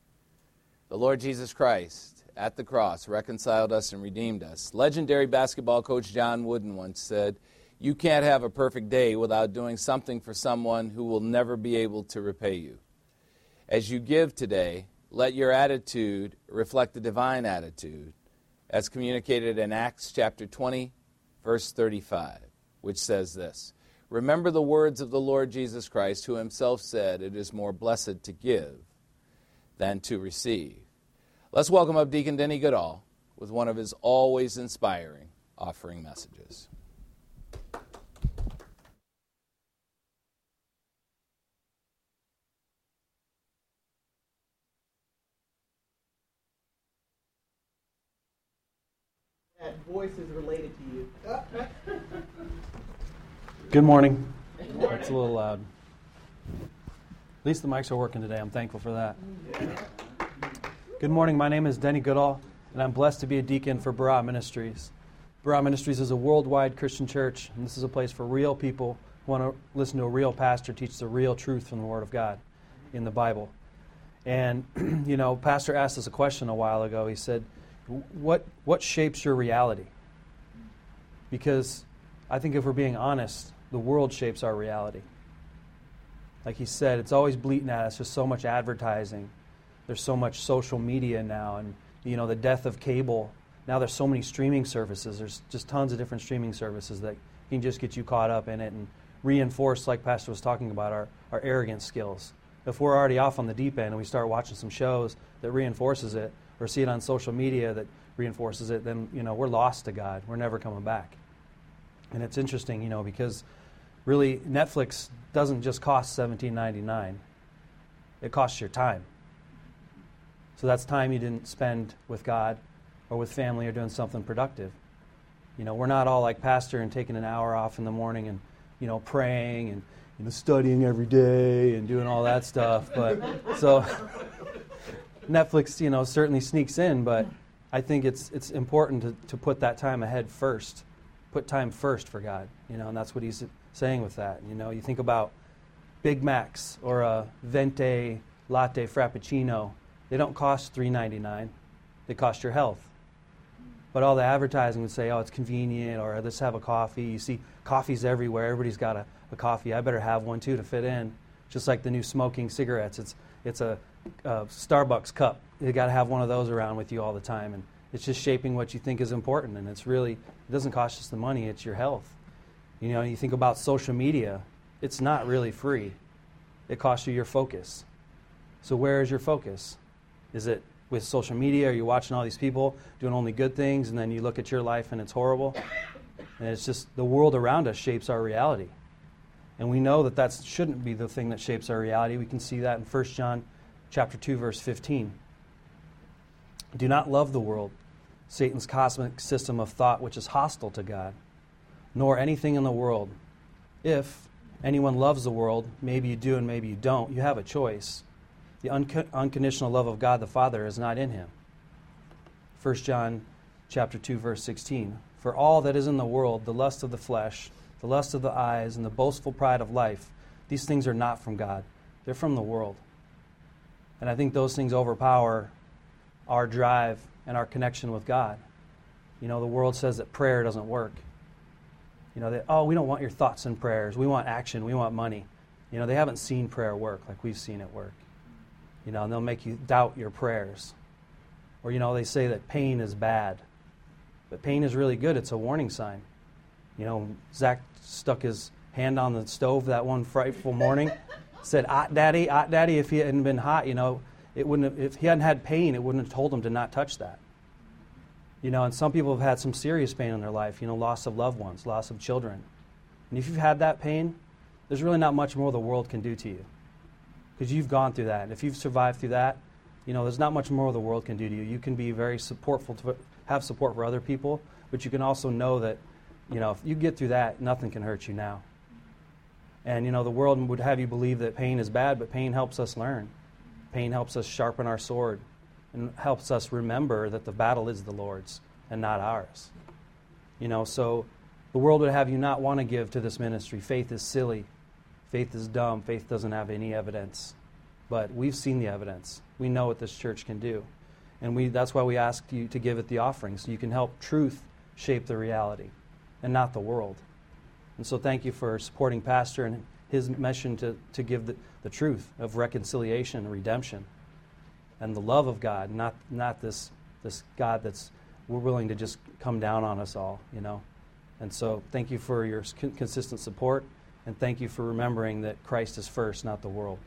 The Lord Jesus Christ at the cross reconciled us and redeemed us. Legendary basketball coach John Wooden once said, You can't have a perfect day without doing something for someone who will never be able to repay you. As you give today, let your attitude reflect the divine attitude as communicated in Acts chapter 20, verse 35, which says this Remember the words of the Lord Jesus Christ, who himself said, It is more blessed to give than to receive. Let's welcome up Deacon Denny Goodall with one of his always inspiring offering messages. That voice is related to you. Good morning. It's a little loud. At least the mics are working today. I'm thankful for that. Good morning. My name is Denny Goodall, and I'm blessed to be a deacon for Barah Ministries. Barah Ministries is a worldwide Christian church, and this is a place for real people who want to listen to a real pastor teach the real truth from the Word of God in the Bible. And, you know, Pastor asked us a question a while ago. He said, What, what shapes your reality? Because I think if we're being honest, the world shapes our reality. Like he said, it's always bleating at us. There's so much advertising. There's so much social media now, and you know the death of cable. Now there's so many streaming services. There's just tons of different streaming services that can just get you caught up in it and reinforce, like Pastor was talking about, our, our arrogant skills. If we're already off on the deep end and we start watching some shows that reinforces it, or see it on social media that reinforces it, then you know we're lost to God. We're never coming back. And it's interesting, you know, because really Netflix doesn't just cost $17.99. It costs your time. So that's time you didn't spend with God or with family or doing something productive. You know, we're not all like pastor and taking an hour off in the morning and, you know, praying and you know, studying every day and doing all that stuff. But so Netflix, you know, certainly sneaks in, but I think it's it's important to, to put that time ahead first. Put time first for God, you know, and that's what he's saying with that. You know, you think about Big Macs or a venti latte frappuccino. They don't cost three ninety nine. They cost your health. But all the advertising would say, oh, it's convenient, or let's have a coffee. You see coffees everywhere. Everybody's got a, a coffee. I better have one too to fit in. Just like the new smoking cigarettes. It's, it's a, a Starbucks cup. You got to have one of those around with you all the time. And it's just shaping what you think is important. And it's really, it doesn't cost just the money, it's your health. You know, you think about social media, it's not really free. It costs you your focus. So where is your focus? Is it with social media? Are you watching all these people doing only good things and then you look at your life and it's horrible? And it's just the world around us shapes our reality. And we know that that shouldn't be the thing that shapes our reality. We can see that in 1 John chapter 2 verse 15. Do not love the world, Satan's cosmic system of thought which is hostile to God, nor anything in the world. If anyone loves the world, maybe you do and maybe you don't, you have a choice. The unco- unconditional love of God the Father is not in him. 1 John chapter 2 verse 16. For all that is in the world, the lust of the flesh, the lust of the eyes, and the boastful pride of life, these things are not from God. They're from the world. And I think those things overpower our drive and our connection with God. You know, the world says that prayer doesn't work. You know, that, oh, we don't want your thoughts and prayers. We want action. We want money. You know, they haven't seen prayer work like we've seen it work. You know, and they'll make you doubt your prayers. Or, you know, they say that pain is bad. But pain is really good. It's a warning sign. You know, Zach stuck his hand on the stove that one frightful morning, said, "Hot daddy, hot daddy." If he hadn't been hot, you know, it wouldn't. Have, if he hadn't had pain, it wouldn't have told him to not touch that. You know, and some people have had some serious pain in their life. You know, loss of loved ones, loss of children, and if you've had that pain, there's really not much more the world can do to you, because you've gone through that. And if you've survived through that, you know, there's not much more the world can do to you. You can be very supportful to have support for other people, but you can also know that, you know, if you get through that, nothing can hurt you now. And, you know, the world would have you believe that pain is bad, but pain helps us learn. Pain helps us sharpen our sword and helps us remember that the battle is the Lord's and not ours. You know, so The world would have you not want to give to this ministry. Faith is silly. Faith is dumb. Faith doesn't have any evidence. But we've seen the evidence. We know what this church can do. And we, that's why we ask you to give it the offering, so you can help truth shape the reality and not the world. And so thank you for supporting Pastor and his mission to, to give the, the truth of reconciliation and redemption and the love of God, not, not this, this God that's we're willing to just come down on us all, you know. And so thank you for your consistent support, and thank you for remembering that Christ is first, not the world.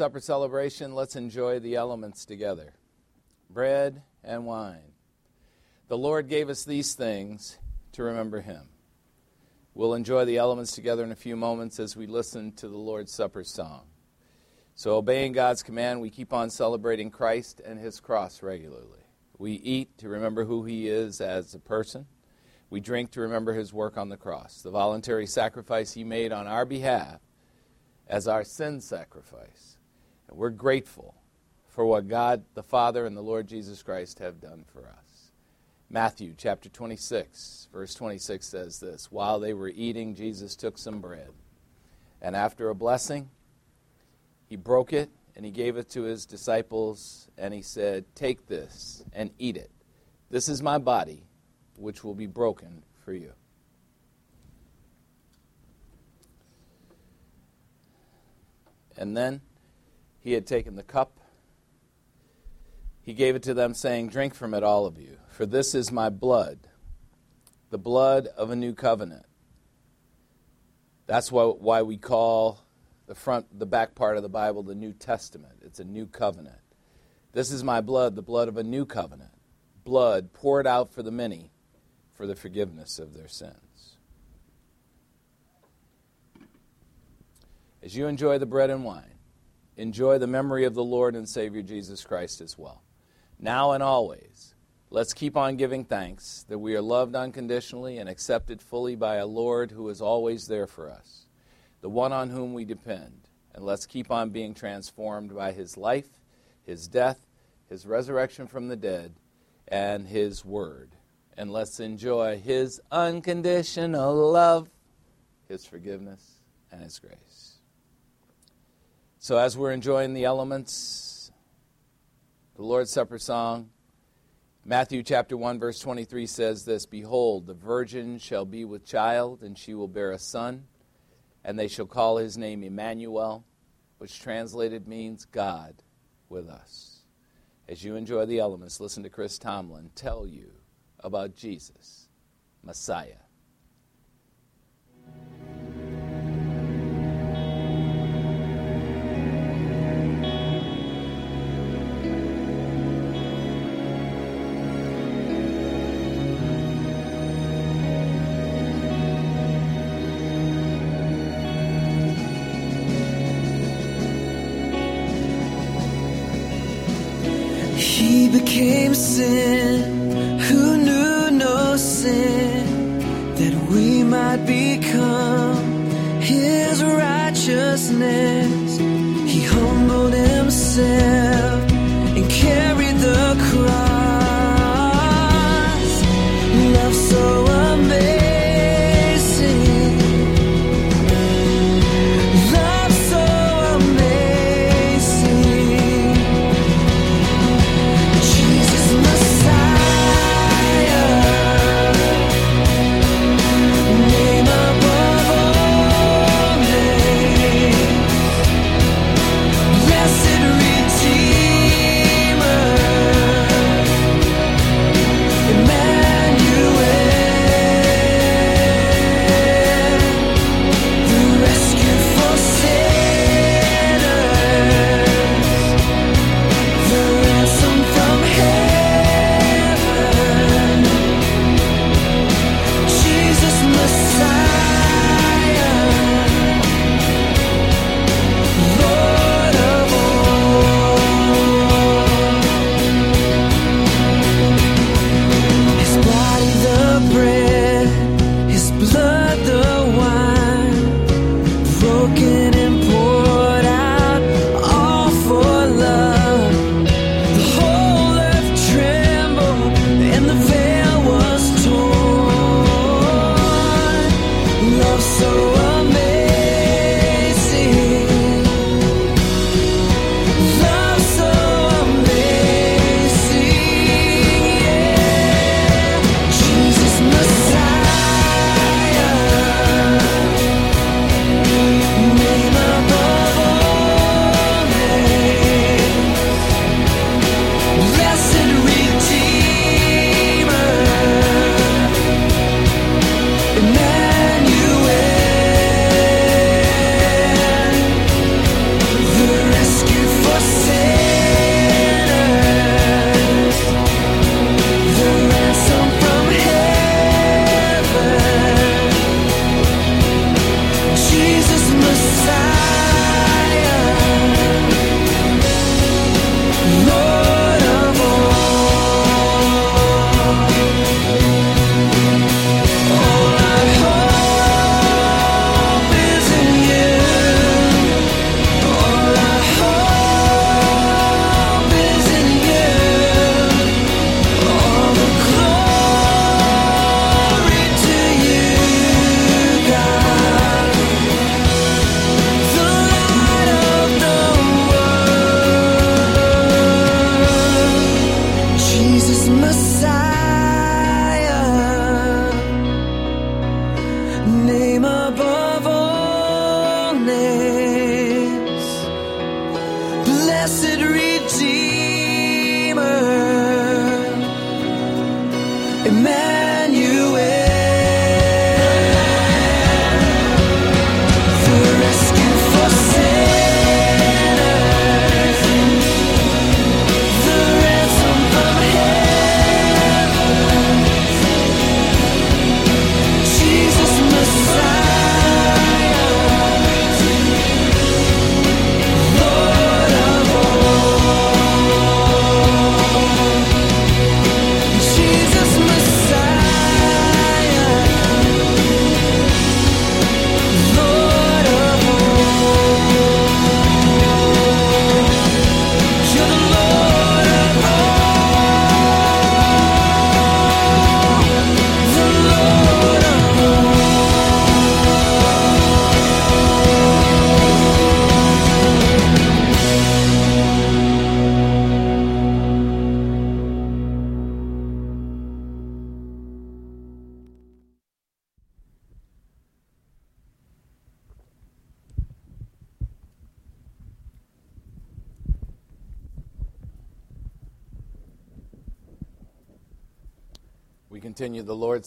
Supper celebration, let's enjoy the elements together bread and wine. The Lord gave us these things to remember Him. We'll enjoy the elements together in a few moments as we listen to the Lord's Supper song. So, obeying God's command, we keep on celebrating Christ and His cross regularly. We eat to remember who He is as a person. We drink to remember His work on the cross, the voluntary sacrifice He made on our behalf as our sin sacrifice. And we're grateful for what God the Father and the Lord Jesus Christ have done for us. Matthew chapter 26, verse 26 says this While they were eating, Jesus took some bread. And after a blessing, he broke it and he gave it to his disciples and he said, Take this and eat it. This is my body, which will be broken for you. And then he had taken the cup. He gave it to them, saying, Drink from it, all of you, for this is my blood, the blood of a new covenant. That's why, why we call the front, the back part of the Bible the New Testament. It's a new covenant. This is my blood, the blood of a new covenant, blood poured out for the many for the forgiveness of their sins. As you enjoy the bread and wine, enjoy the memory of the Lord and Savior Jesus Christ as well, now and always, Let's keep on giving thanks that we are loved unconditionally and accepted fully by a Lord who is always there for us, the one on whom we depend. And let's keep on being transformed by his life, his death, his resurrection from the dead, and his word. And let's enjoy his unconditional love, his forgiveness, and his grace. So, as we're enjoying the elements, the Lord's Supper song, Matthew chapter 1 verse 23 says this, behold the virgin shall be with child and she will bear a son and they shall call his name Emmanuel, which translated means God with us. As you enjoy the elements, listen to Chris Tomlin tell you about Jesus, Messiah.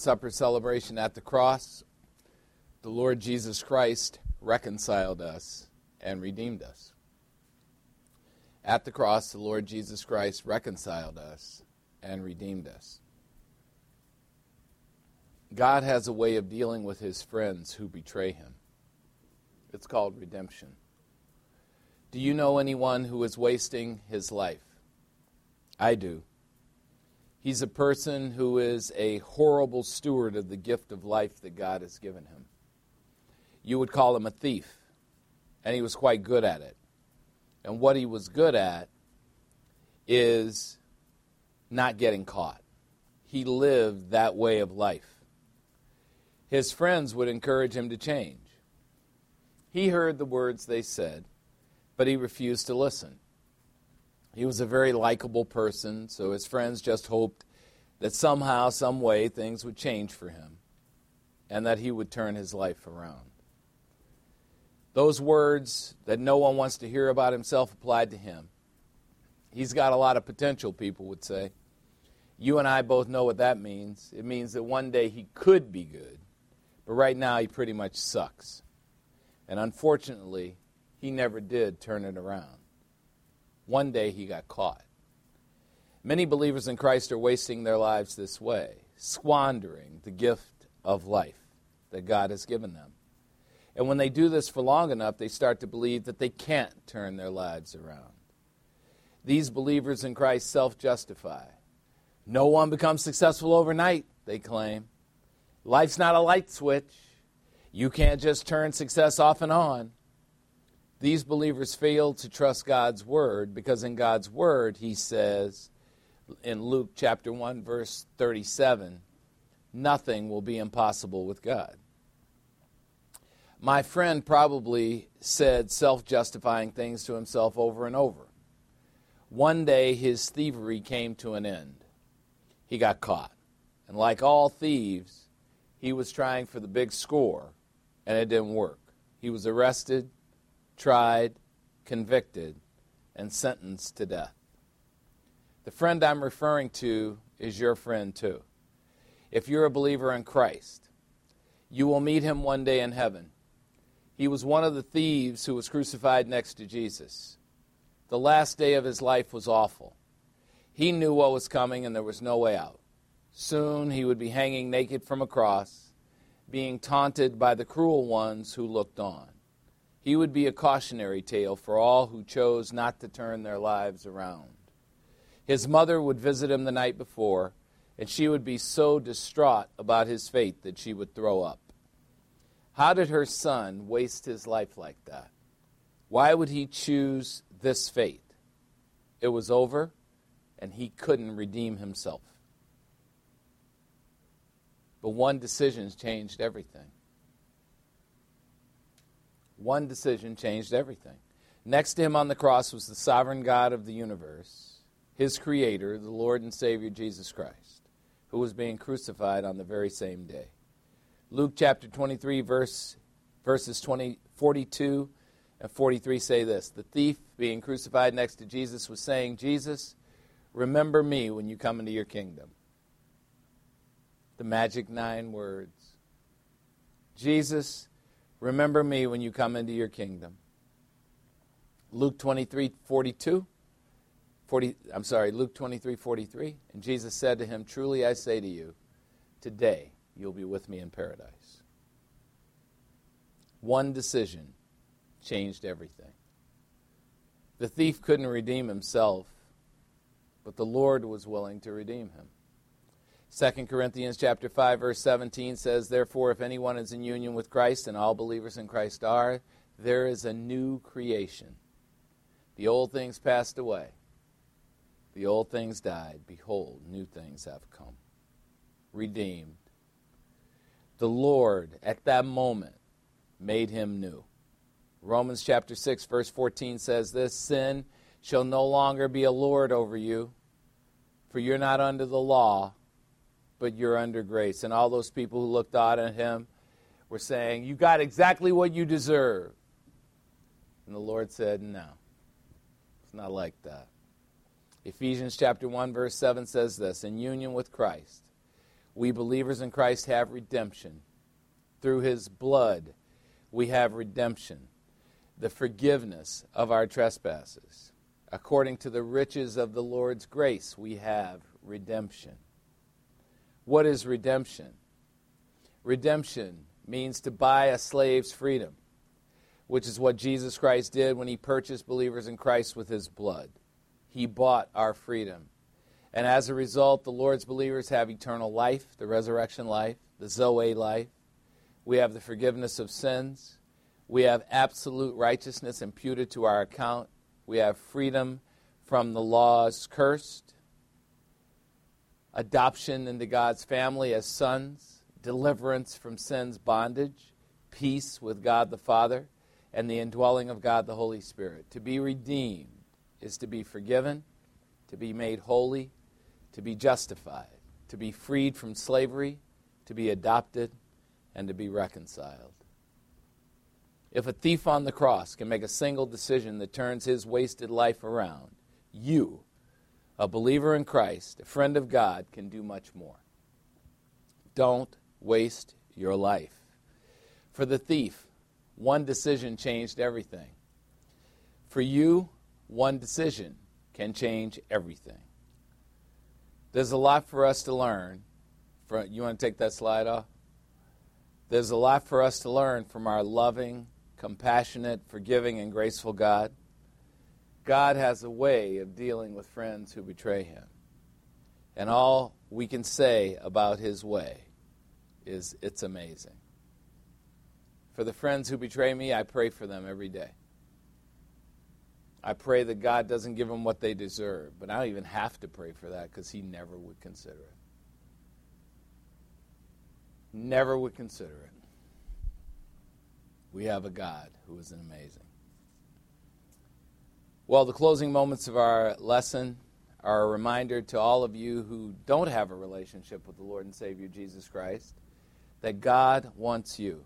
Supper celebration at the cross. The Lord Jesus Christ reconciled us and redeemed us. At the cross, the Lord Jesus Christ reconciled us and redeemed us. God has a way of dealing with his friends who betray him. It's called redemption. Do you know anyone who is wasting his life? I do. He's a person who is a horrible steward of the gift of life that God has given him. You would call him a thief, and he was quite good at it. And what he was good at is not getting caught. He lived that way of life. His friends would encourage him to change. He heard the words they said, but he refused to listen. He was a very likable person, so his friends just hoped that somehow, some way, things would change for him and that he would turn his life around. Those words that no one wants to hear about himself applied to him. He's got a lot of potential, people would say. You and I both know what that means. It means that one day he could be good, but right now he pretty much sucks. And unfortunately, he never did turn it around. One day he got caught. Many believers in Christ are wasting their lives this way, squandering the gift of life that God has given them. And when they do this for long enough, they start to believe that they can't turn their lives around. These believers in Christ self justify. No one becomes successful overnight, they claim. Life's not a light switch. You can't just turn success off and on. These believers fail to trust God's word because in God's word, he says in Luke chapter 1, verse 37, nothing will be impossible with God. My friend probably said self justifying things to himself over and over. One day, his thievery came to an end. He got caught. And like all thieves, he was trying for the big score, and it didn't work. He was arrested, tried, convicted, and sentenced to death. The friend I'm referring to is your friend too. If you're a believer in Christ, you will meet him one day in heaven. He was one of the thieves who was crucified next to Jesus. The last day of his life was awful. He knew what was coming and there was no way out. Soon he would be hanging naked from a cross, being taunted by the cruel ones who looked on. He would be a cautionary tale for all who chose not to turn their lives around. His mother would visit him the night before, and she would be so distraught about his fate that she would throw up. How did her son waste his life like that? Why would he choose this fate? It was over, and he couldn't redeem himself. But one decision changed everything. One decision changed everything. Next to him on the cross was the sovereign God of the universe, his creator, the Lord and Savior Jesus Christ, who was being crucified on the very same day. Luke chapter 23, verse, verses 20, 42 and 43 say this The thief being crucified next to Jesus was saying, Jesus, remember me when you come into your kingdom. The magic nine words. Jesus, remember me when you come into your kingdom. Luke 23, 42. 40, I'm sorry, Luke 23, 43. And Jesus said to him, Truly I say to you, today you'll be with me in paradise. One decision changed everything. The thief couldn't redeem himself, but the Lord was willing to redeem him. 2 Corinthians chapter 5 verse 17 says therefore if anyone is in union with Christ and all believers in Christ are there is a new creation. The old things passed away. The old things died. Behold, new things have come. Redeemed. The Lord, at that moment, made him new. Romans chapter 6, verse 14 says this Sin shall no longer be a Lord over you, for you're not under the law, but you're under grace. And all those people who looked out at him were saying, You got exactly what you deserve. And the Lord said, No, it's not like that. Ephesians chapter 1 verse 7 says this, in union with Christ, We believers in Christ have redemption. Through his blood, we have redemption, the forgiveness of our trespasses. According to the riches of the Lord's grace, we have redemption. What is redemption? Redemption means to buy a slave's freedom, which is what Jesus Christ did when he purchased believers in Christ with his blood. He bought our freedom. And as a result, the Lord's believers have eternal life, the resurrection life, the Zoe life. We have the forgiveness of sins. We have absolute righteousness imputed to our account. We have freedom from the law's cursed, adoption into God's family as sons, deliverance from sin's bondage, peace with God the Father, and the indwelling of God the Holy Spirit. To be redeemed is to be forgiven, to be made holy, to be justified, to be freed from slavery, to be adopted, and to be reconciled. If a thief on the cross can make a single decision that turns his wasted life around, you, a believer in Christ, a friend of God, can do much more. Don't waste your life. For the thief, one decision changed everything. For you, one decision can change everything. There's a lot for us to learn. For, you want to take that slide off? There's a lot for us to learn from our loving, compassionate, forgiving, and graceful God. God has a way of dealing with friends who betray him. And all we can say about his way is it's amazing. For the friends who betray me, I pray for them every day. I pray that God doesn't give them what they deserve, but I don't even have to pray for that because he never would consider it. Never would consider it. We have a God who is amazing. Well, the closing moments of our lesson are a reminder to all of you who don't have a relationship with the Lord and Savior Jesus Christ that God wants you.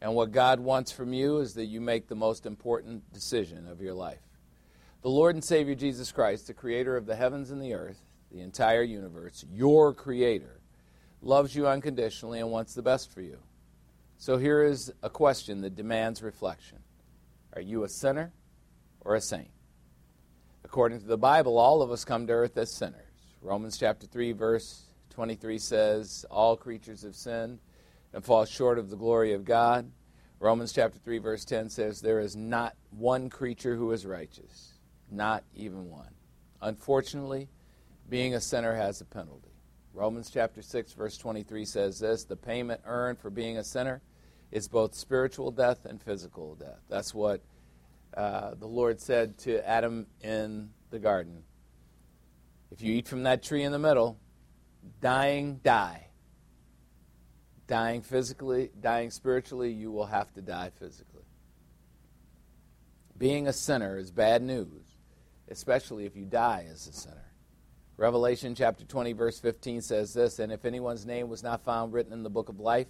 And what God wants from you is that you make the most important decision of your life. The Lord and Savior Jesus Christ, the creator of the heavens and the earth, the entire universe, your creator, loves you unconditionally and wants the best for you. So here is a question that demands reflection Are you a sinner or a saint? According to the Bible, all of us come to earth as sinners. Romans chapter 3, verse 23 says, All creatures have sinned and fall short of the glory of God. Romans chapter 3, verse 10 says, There is not one creature who is righteous, not even one. Unfortunately, being a sinner has a penalty. Romans chapter 6, verse 23 says this The payment earned for being a sinner is both spiritual death and physical death. That's what uh, the Lord said to Adam in the garden. If you eat from that tree in the middle, dying, die. Dying physically, dying spiritually, you will have to die physically. Being a sinner is bad news, especially if you die as a sinner. Revelation chapter 20, verse 15 says this And if anyone's name was not found written in the book of life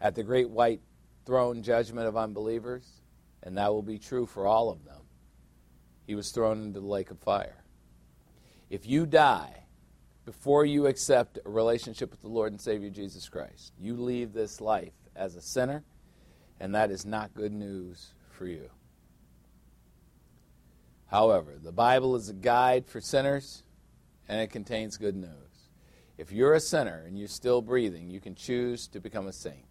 at the great white throne judgment of unbelievers, and that will be true for all of them, he was thrown into the lake of fire. If you die before you accept a relationship with the Lord and Savior Jesus Christ, you leave this life as a sinner, and that is not good news for you. However, the Bible is a guide for sinners, and it contains good news. If you're a sinner and you're still breathing, you can choose to become a saint.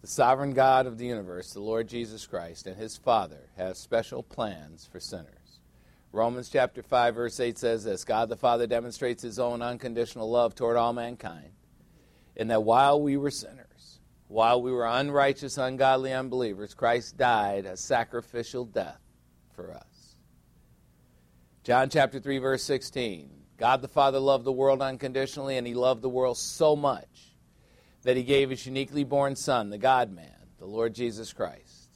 The sovereign God of the universe, the Lord Jesus Christ, and his Father have special plans for sinners. Romans chapter 5 verse 8 says this, God the Father demonstrates his own unconditional love toward all mankind in that while we were sinners, while we were unrighteous, ungodly unbelievers, Christ died a sacrificial death for us. John chapter 3 verse 16, God the Father loved the world unconditionally and he loved the world so much that he gave his uniquely born son, the God man, the Lord Jesus Christ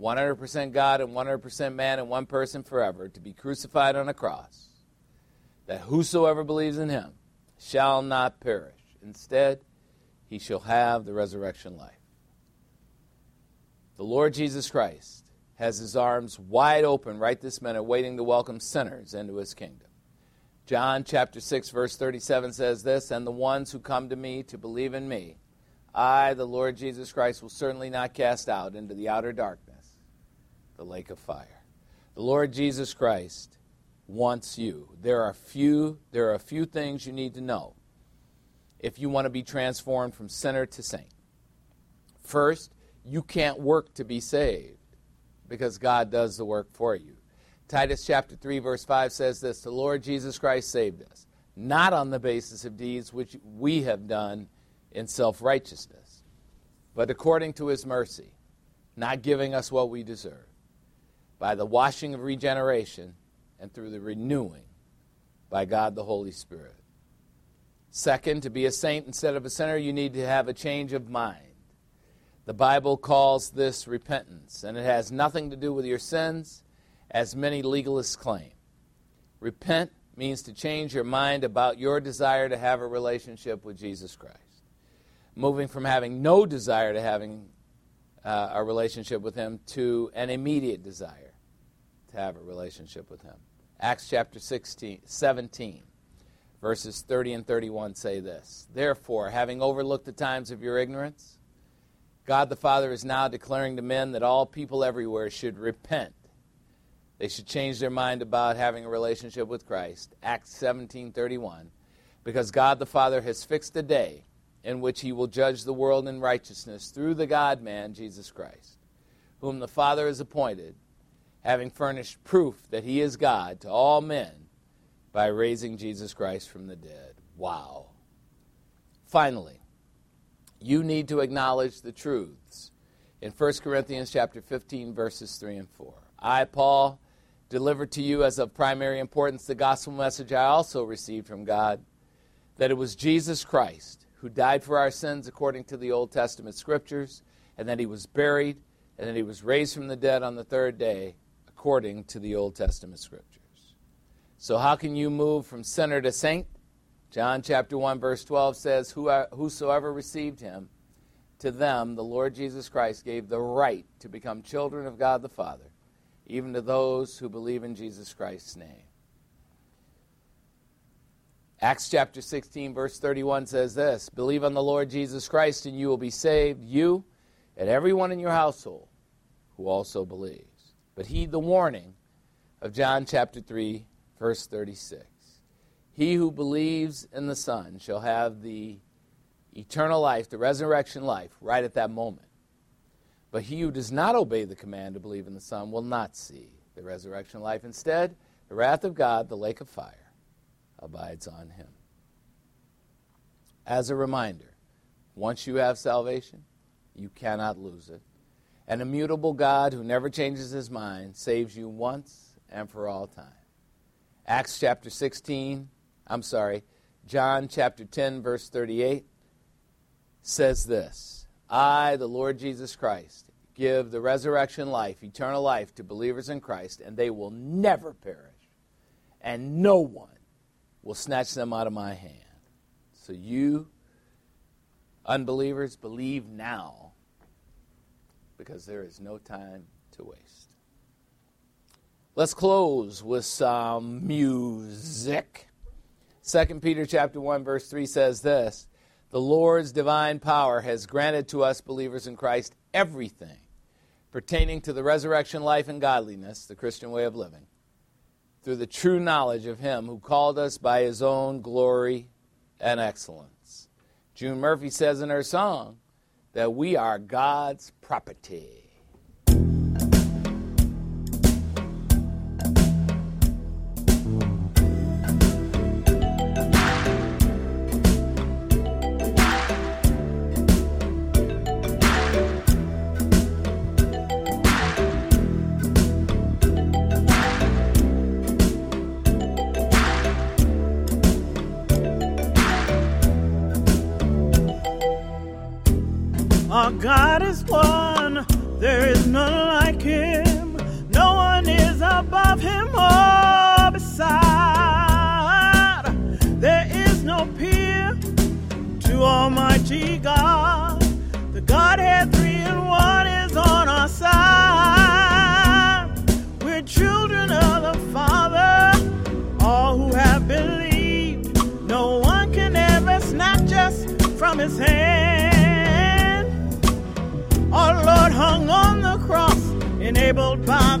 100% God and 100% man and one person forever, to be crucified on a cross, that whosoever believes in him shall not perish. Instead, he shall have the resurrection life. The Lord Jesus Christ has his arms wide open right this minute, waiting to welcome sinners into his kingdom. John chapter 6 verse 37 says this, and the ones who come to me to believe in me, I, the Lord Jesus Christ, will certainly not cast out into the outer darkness, the lake of fire. The Lord Jesus Christ wants you. There are few there are a few things you need to know if you want to be transformed from sinner to saint. First, you can't work to be saved because God does the work for you. Titus chapter 3 verse 5 says this, the Lord Jesus Christ saved us, not on the basis of deeds which we have done in self-righteousness, but according to his mercy, not giving us what we deserve, by the washing of regeneration and through the renewing by God the Holy Spirit. Second, to be a saint instead of a sinner, you need to have a change of mind. The Bible calls this repentance, and it has nothing to do with your sins, as many legalists claim. Repent means to change your mind about your desire to have a relationship with Jesus Christ. Moving from having no desire to having uh, a relationship with Him to an immediate desire to have a relationship with Him. Acts chapter 16, 17, verses 30 and 31 say this Therefore, having overlooked the times of your ignorance, God the Father is now declaring to men that all people everywhere should repent. They should change their mind about having a relationship with Christ. Acts 17:31. Because God the Father has fixed a day in which he will judge the world in righteousness through the God-man Jesus Christ, whom the Father has appointed, having furnished proof that he is God to all men by raising Jesus Christ from the dead. Wow. Finally, you need to acknowledge the truths in 1 Corinthians chapter 15 verses 3 and 4. I Paul delivered to you as of primary importance the gospel message I also received from God that it was Jesus Christ who died for our sins according to the Old Testament scriptures and that he was buried and that he was raised from the dead on the third day according to the Old Testament scriptures. So how can you move from sinner to saint? John chapter 1 verse 12 says, Whosoever received him, to them the Lord Jesus Christ gave the right to become children of God the Father, even to those who believe in Jesus Christ's name. Acts chapter 16 verse 31 says this, Believe on the Lord Jesus Christ and you will be saved, you and everyone in your household who also believes. But heed the warning of John chapter 3 verse 36. He who believes in the Son shall have the eternal life, the resurrection life, right at that moment. But he who does not obey the command to believe in the Son will not see the resurrection of life. Instead, the wrath of God, the lake of fire, abides on him. As a reminder, once you have salvation, you cannot lose it. An immutable God who never changes his mind saves you once and for all time. Acts chapter 16, I'm sorry, John chapter 10, verse 38 says this I, the Lord Jesus Christ, give the resurrection life, eternal life to believers in Christ, and they will never perish, and no one will snatch them out of my hand. So you, unbelievers, believe now because there is no time to waste. Let's close with some music. 2 Peter chapter 1 verse 3 says this, "The Lord's divine power has granted to us believers in Christ everything pertaining to the resurrection life and godliness, the Christian way of living, through the true knowledge of him who called us by his own glory and excellence." June Murphy says in her song that we are God's property. Enabled by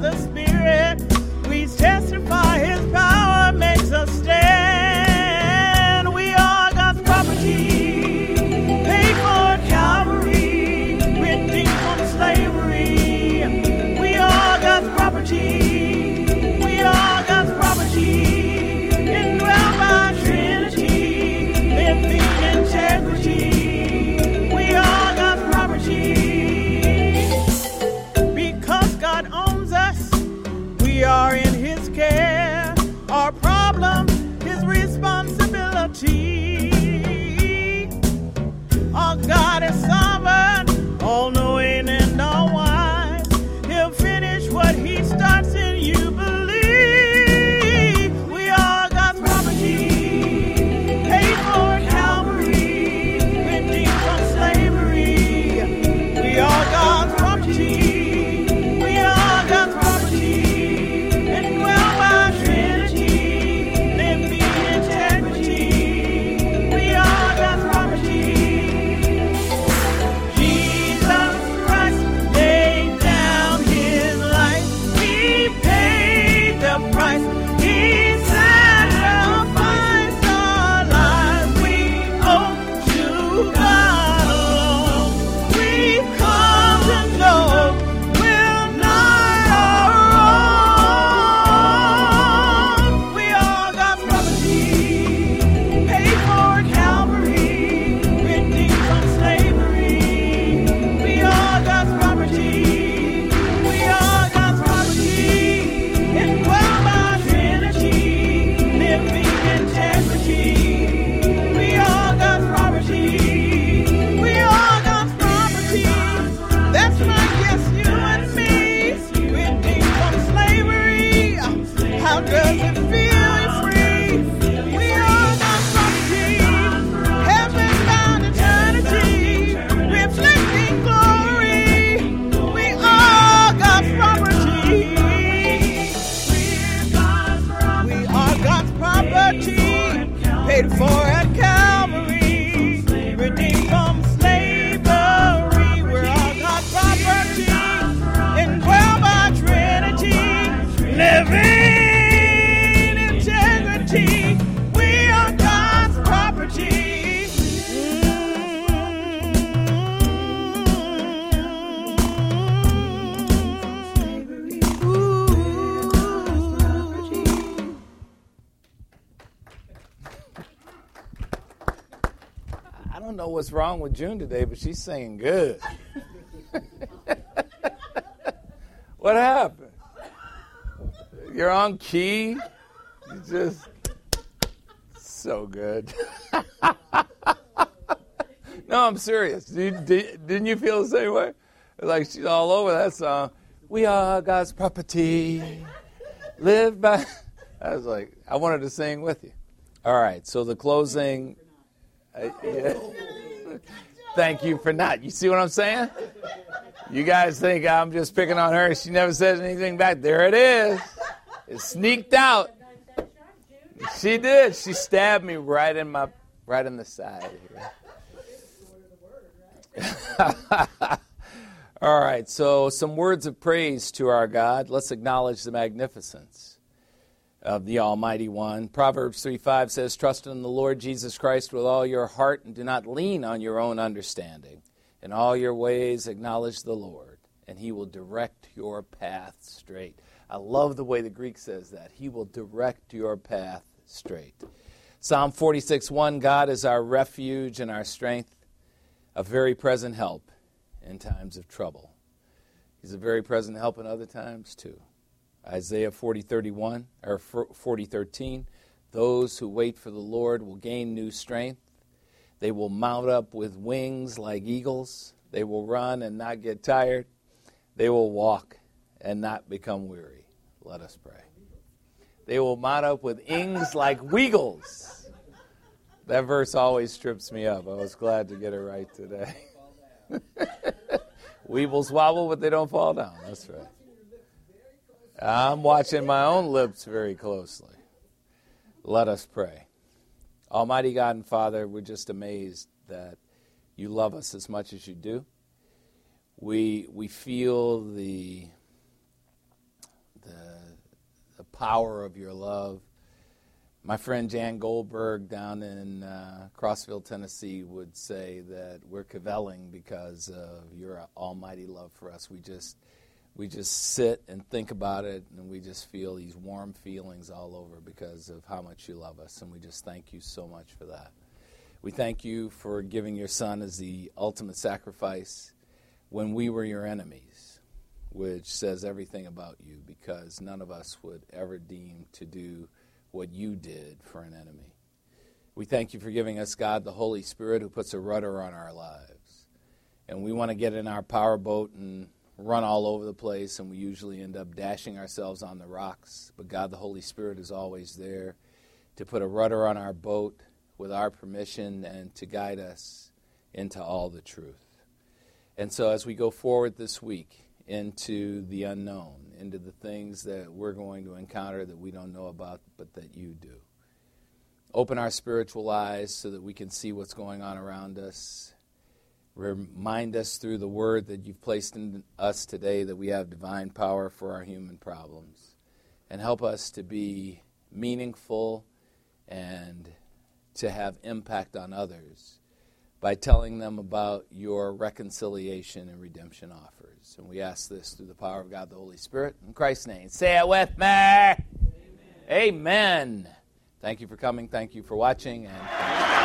what's wrong with June today, but she's singing good. what happened? You're on key. You just so good. no, I'm serious. Did, did, didn't you feel the same way? Like she's all over that song. We are God's property. Live by. I was like, I wanted to sing with you. All right, so the closing. Uh, yeah. Thank you for not. You see what I'm saying? You guys think I'm just picking on her. She never says anything back. There it is. It sneaked out. She did. She stabbed me right in my right in the side. All right. So some words of praise to our God. Let's acknowledge the magnificence of the Almighty One. Proverbs 3 5 says, Trust in the Lord Jesus Christ with all your heart and do not lean on your own understanding. In all your ways, acknowledge the Lord, and he will direct your path straight. I love the way the Greek says that. He will direct your path straight. Psalm 46 1 God is our refuge and our strength, a very present help in times of trouble. He's a very present help in other times, too. Isaiah 40, 31, or 40, 13. Those who wait for the Lord will gain new strength. They will mount up with wings like eagles. They will run and not get tired. They will walk and not become weary. Let us pray. They will mount up with wings like weagles. That verse always trips me up. I was glad to get it right today. Weebles wobble, but they don't fall down. That's right. I'm watching my own lips very closely. Let us pray. Almighty God and Father, we're just amazed that you love us as much as you do. We, we feel the, the, the power of your love. My friend Jan Goldberg down in uh, Crossville, Tennessee, would say that we're kvelling because of your almighty love for us. We just, we just sit and think about it, and we just feel these warm feelings all over because of how much you love us, and we just thank you so much for that. We thank you for giving your Son as the ultimate sacrifice when we were your enemies, which says everything about you because none of us would ever deem to do what you did for an enemy. We thank you for giving us, God, the Holy Spirit who puts a rudder on our lives. And we want to get in our powerboat and run all over the place, and we usually end up dashing ourselves on the rocks. But God, the Holy Spirit, is always there to put a rudder on our boat with our permission and to guide us into all the truth. And so, as we go forward this week into the unknown, into the things that we're going to encounter that we don't know about, but that you do, open our spiritual eyes so that we can see what's going on around us. Remind us through the word that you've placed in us today that we have divine power for our human problems. And help us to be meaningful and to have impact on others by telling them about your reconciliation and redemption offers. And we ask this through the power of God the Holy Spirit. In Christ's name. Say it with me. Amen. Amen. Thank you for coming. Thank you for watching. And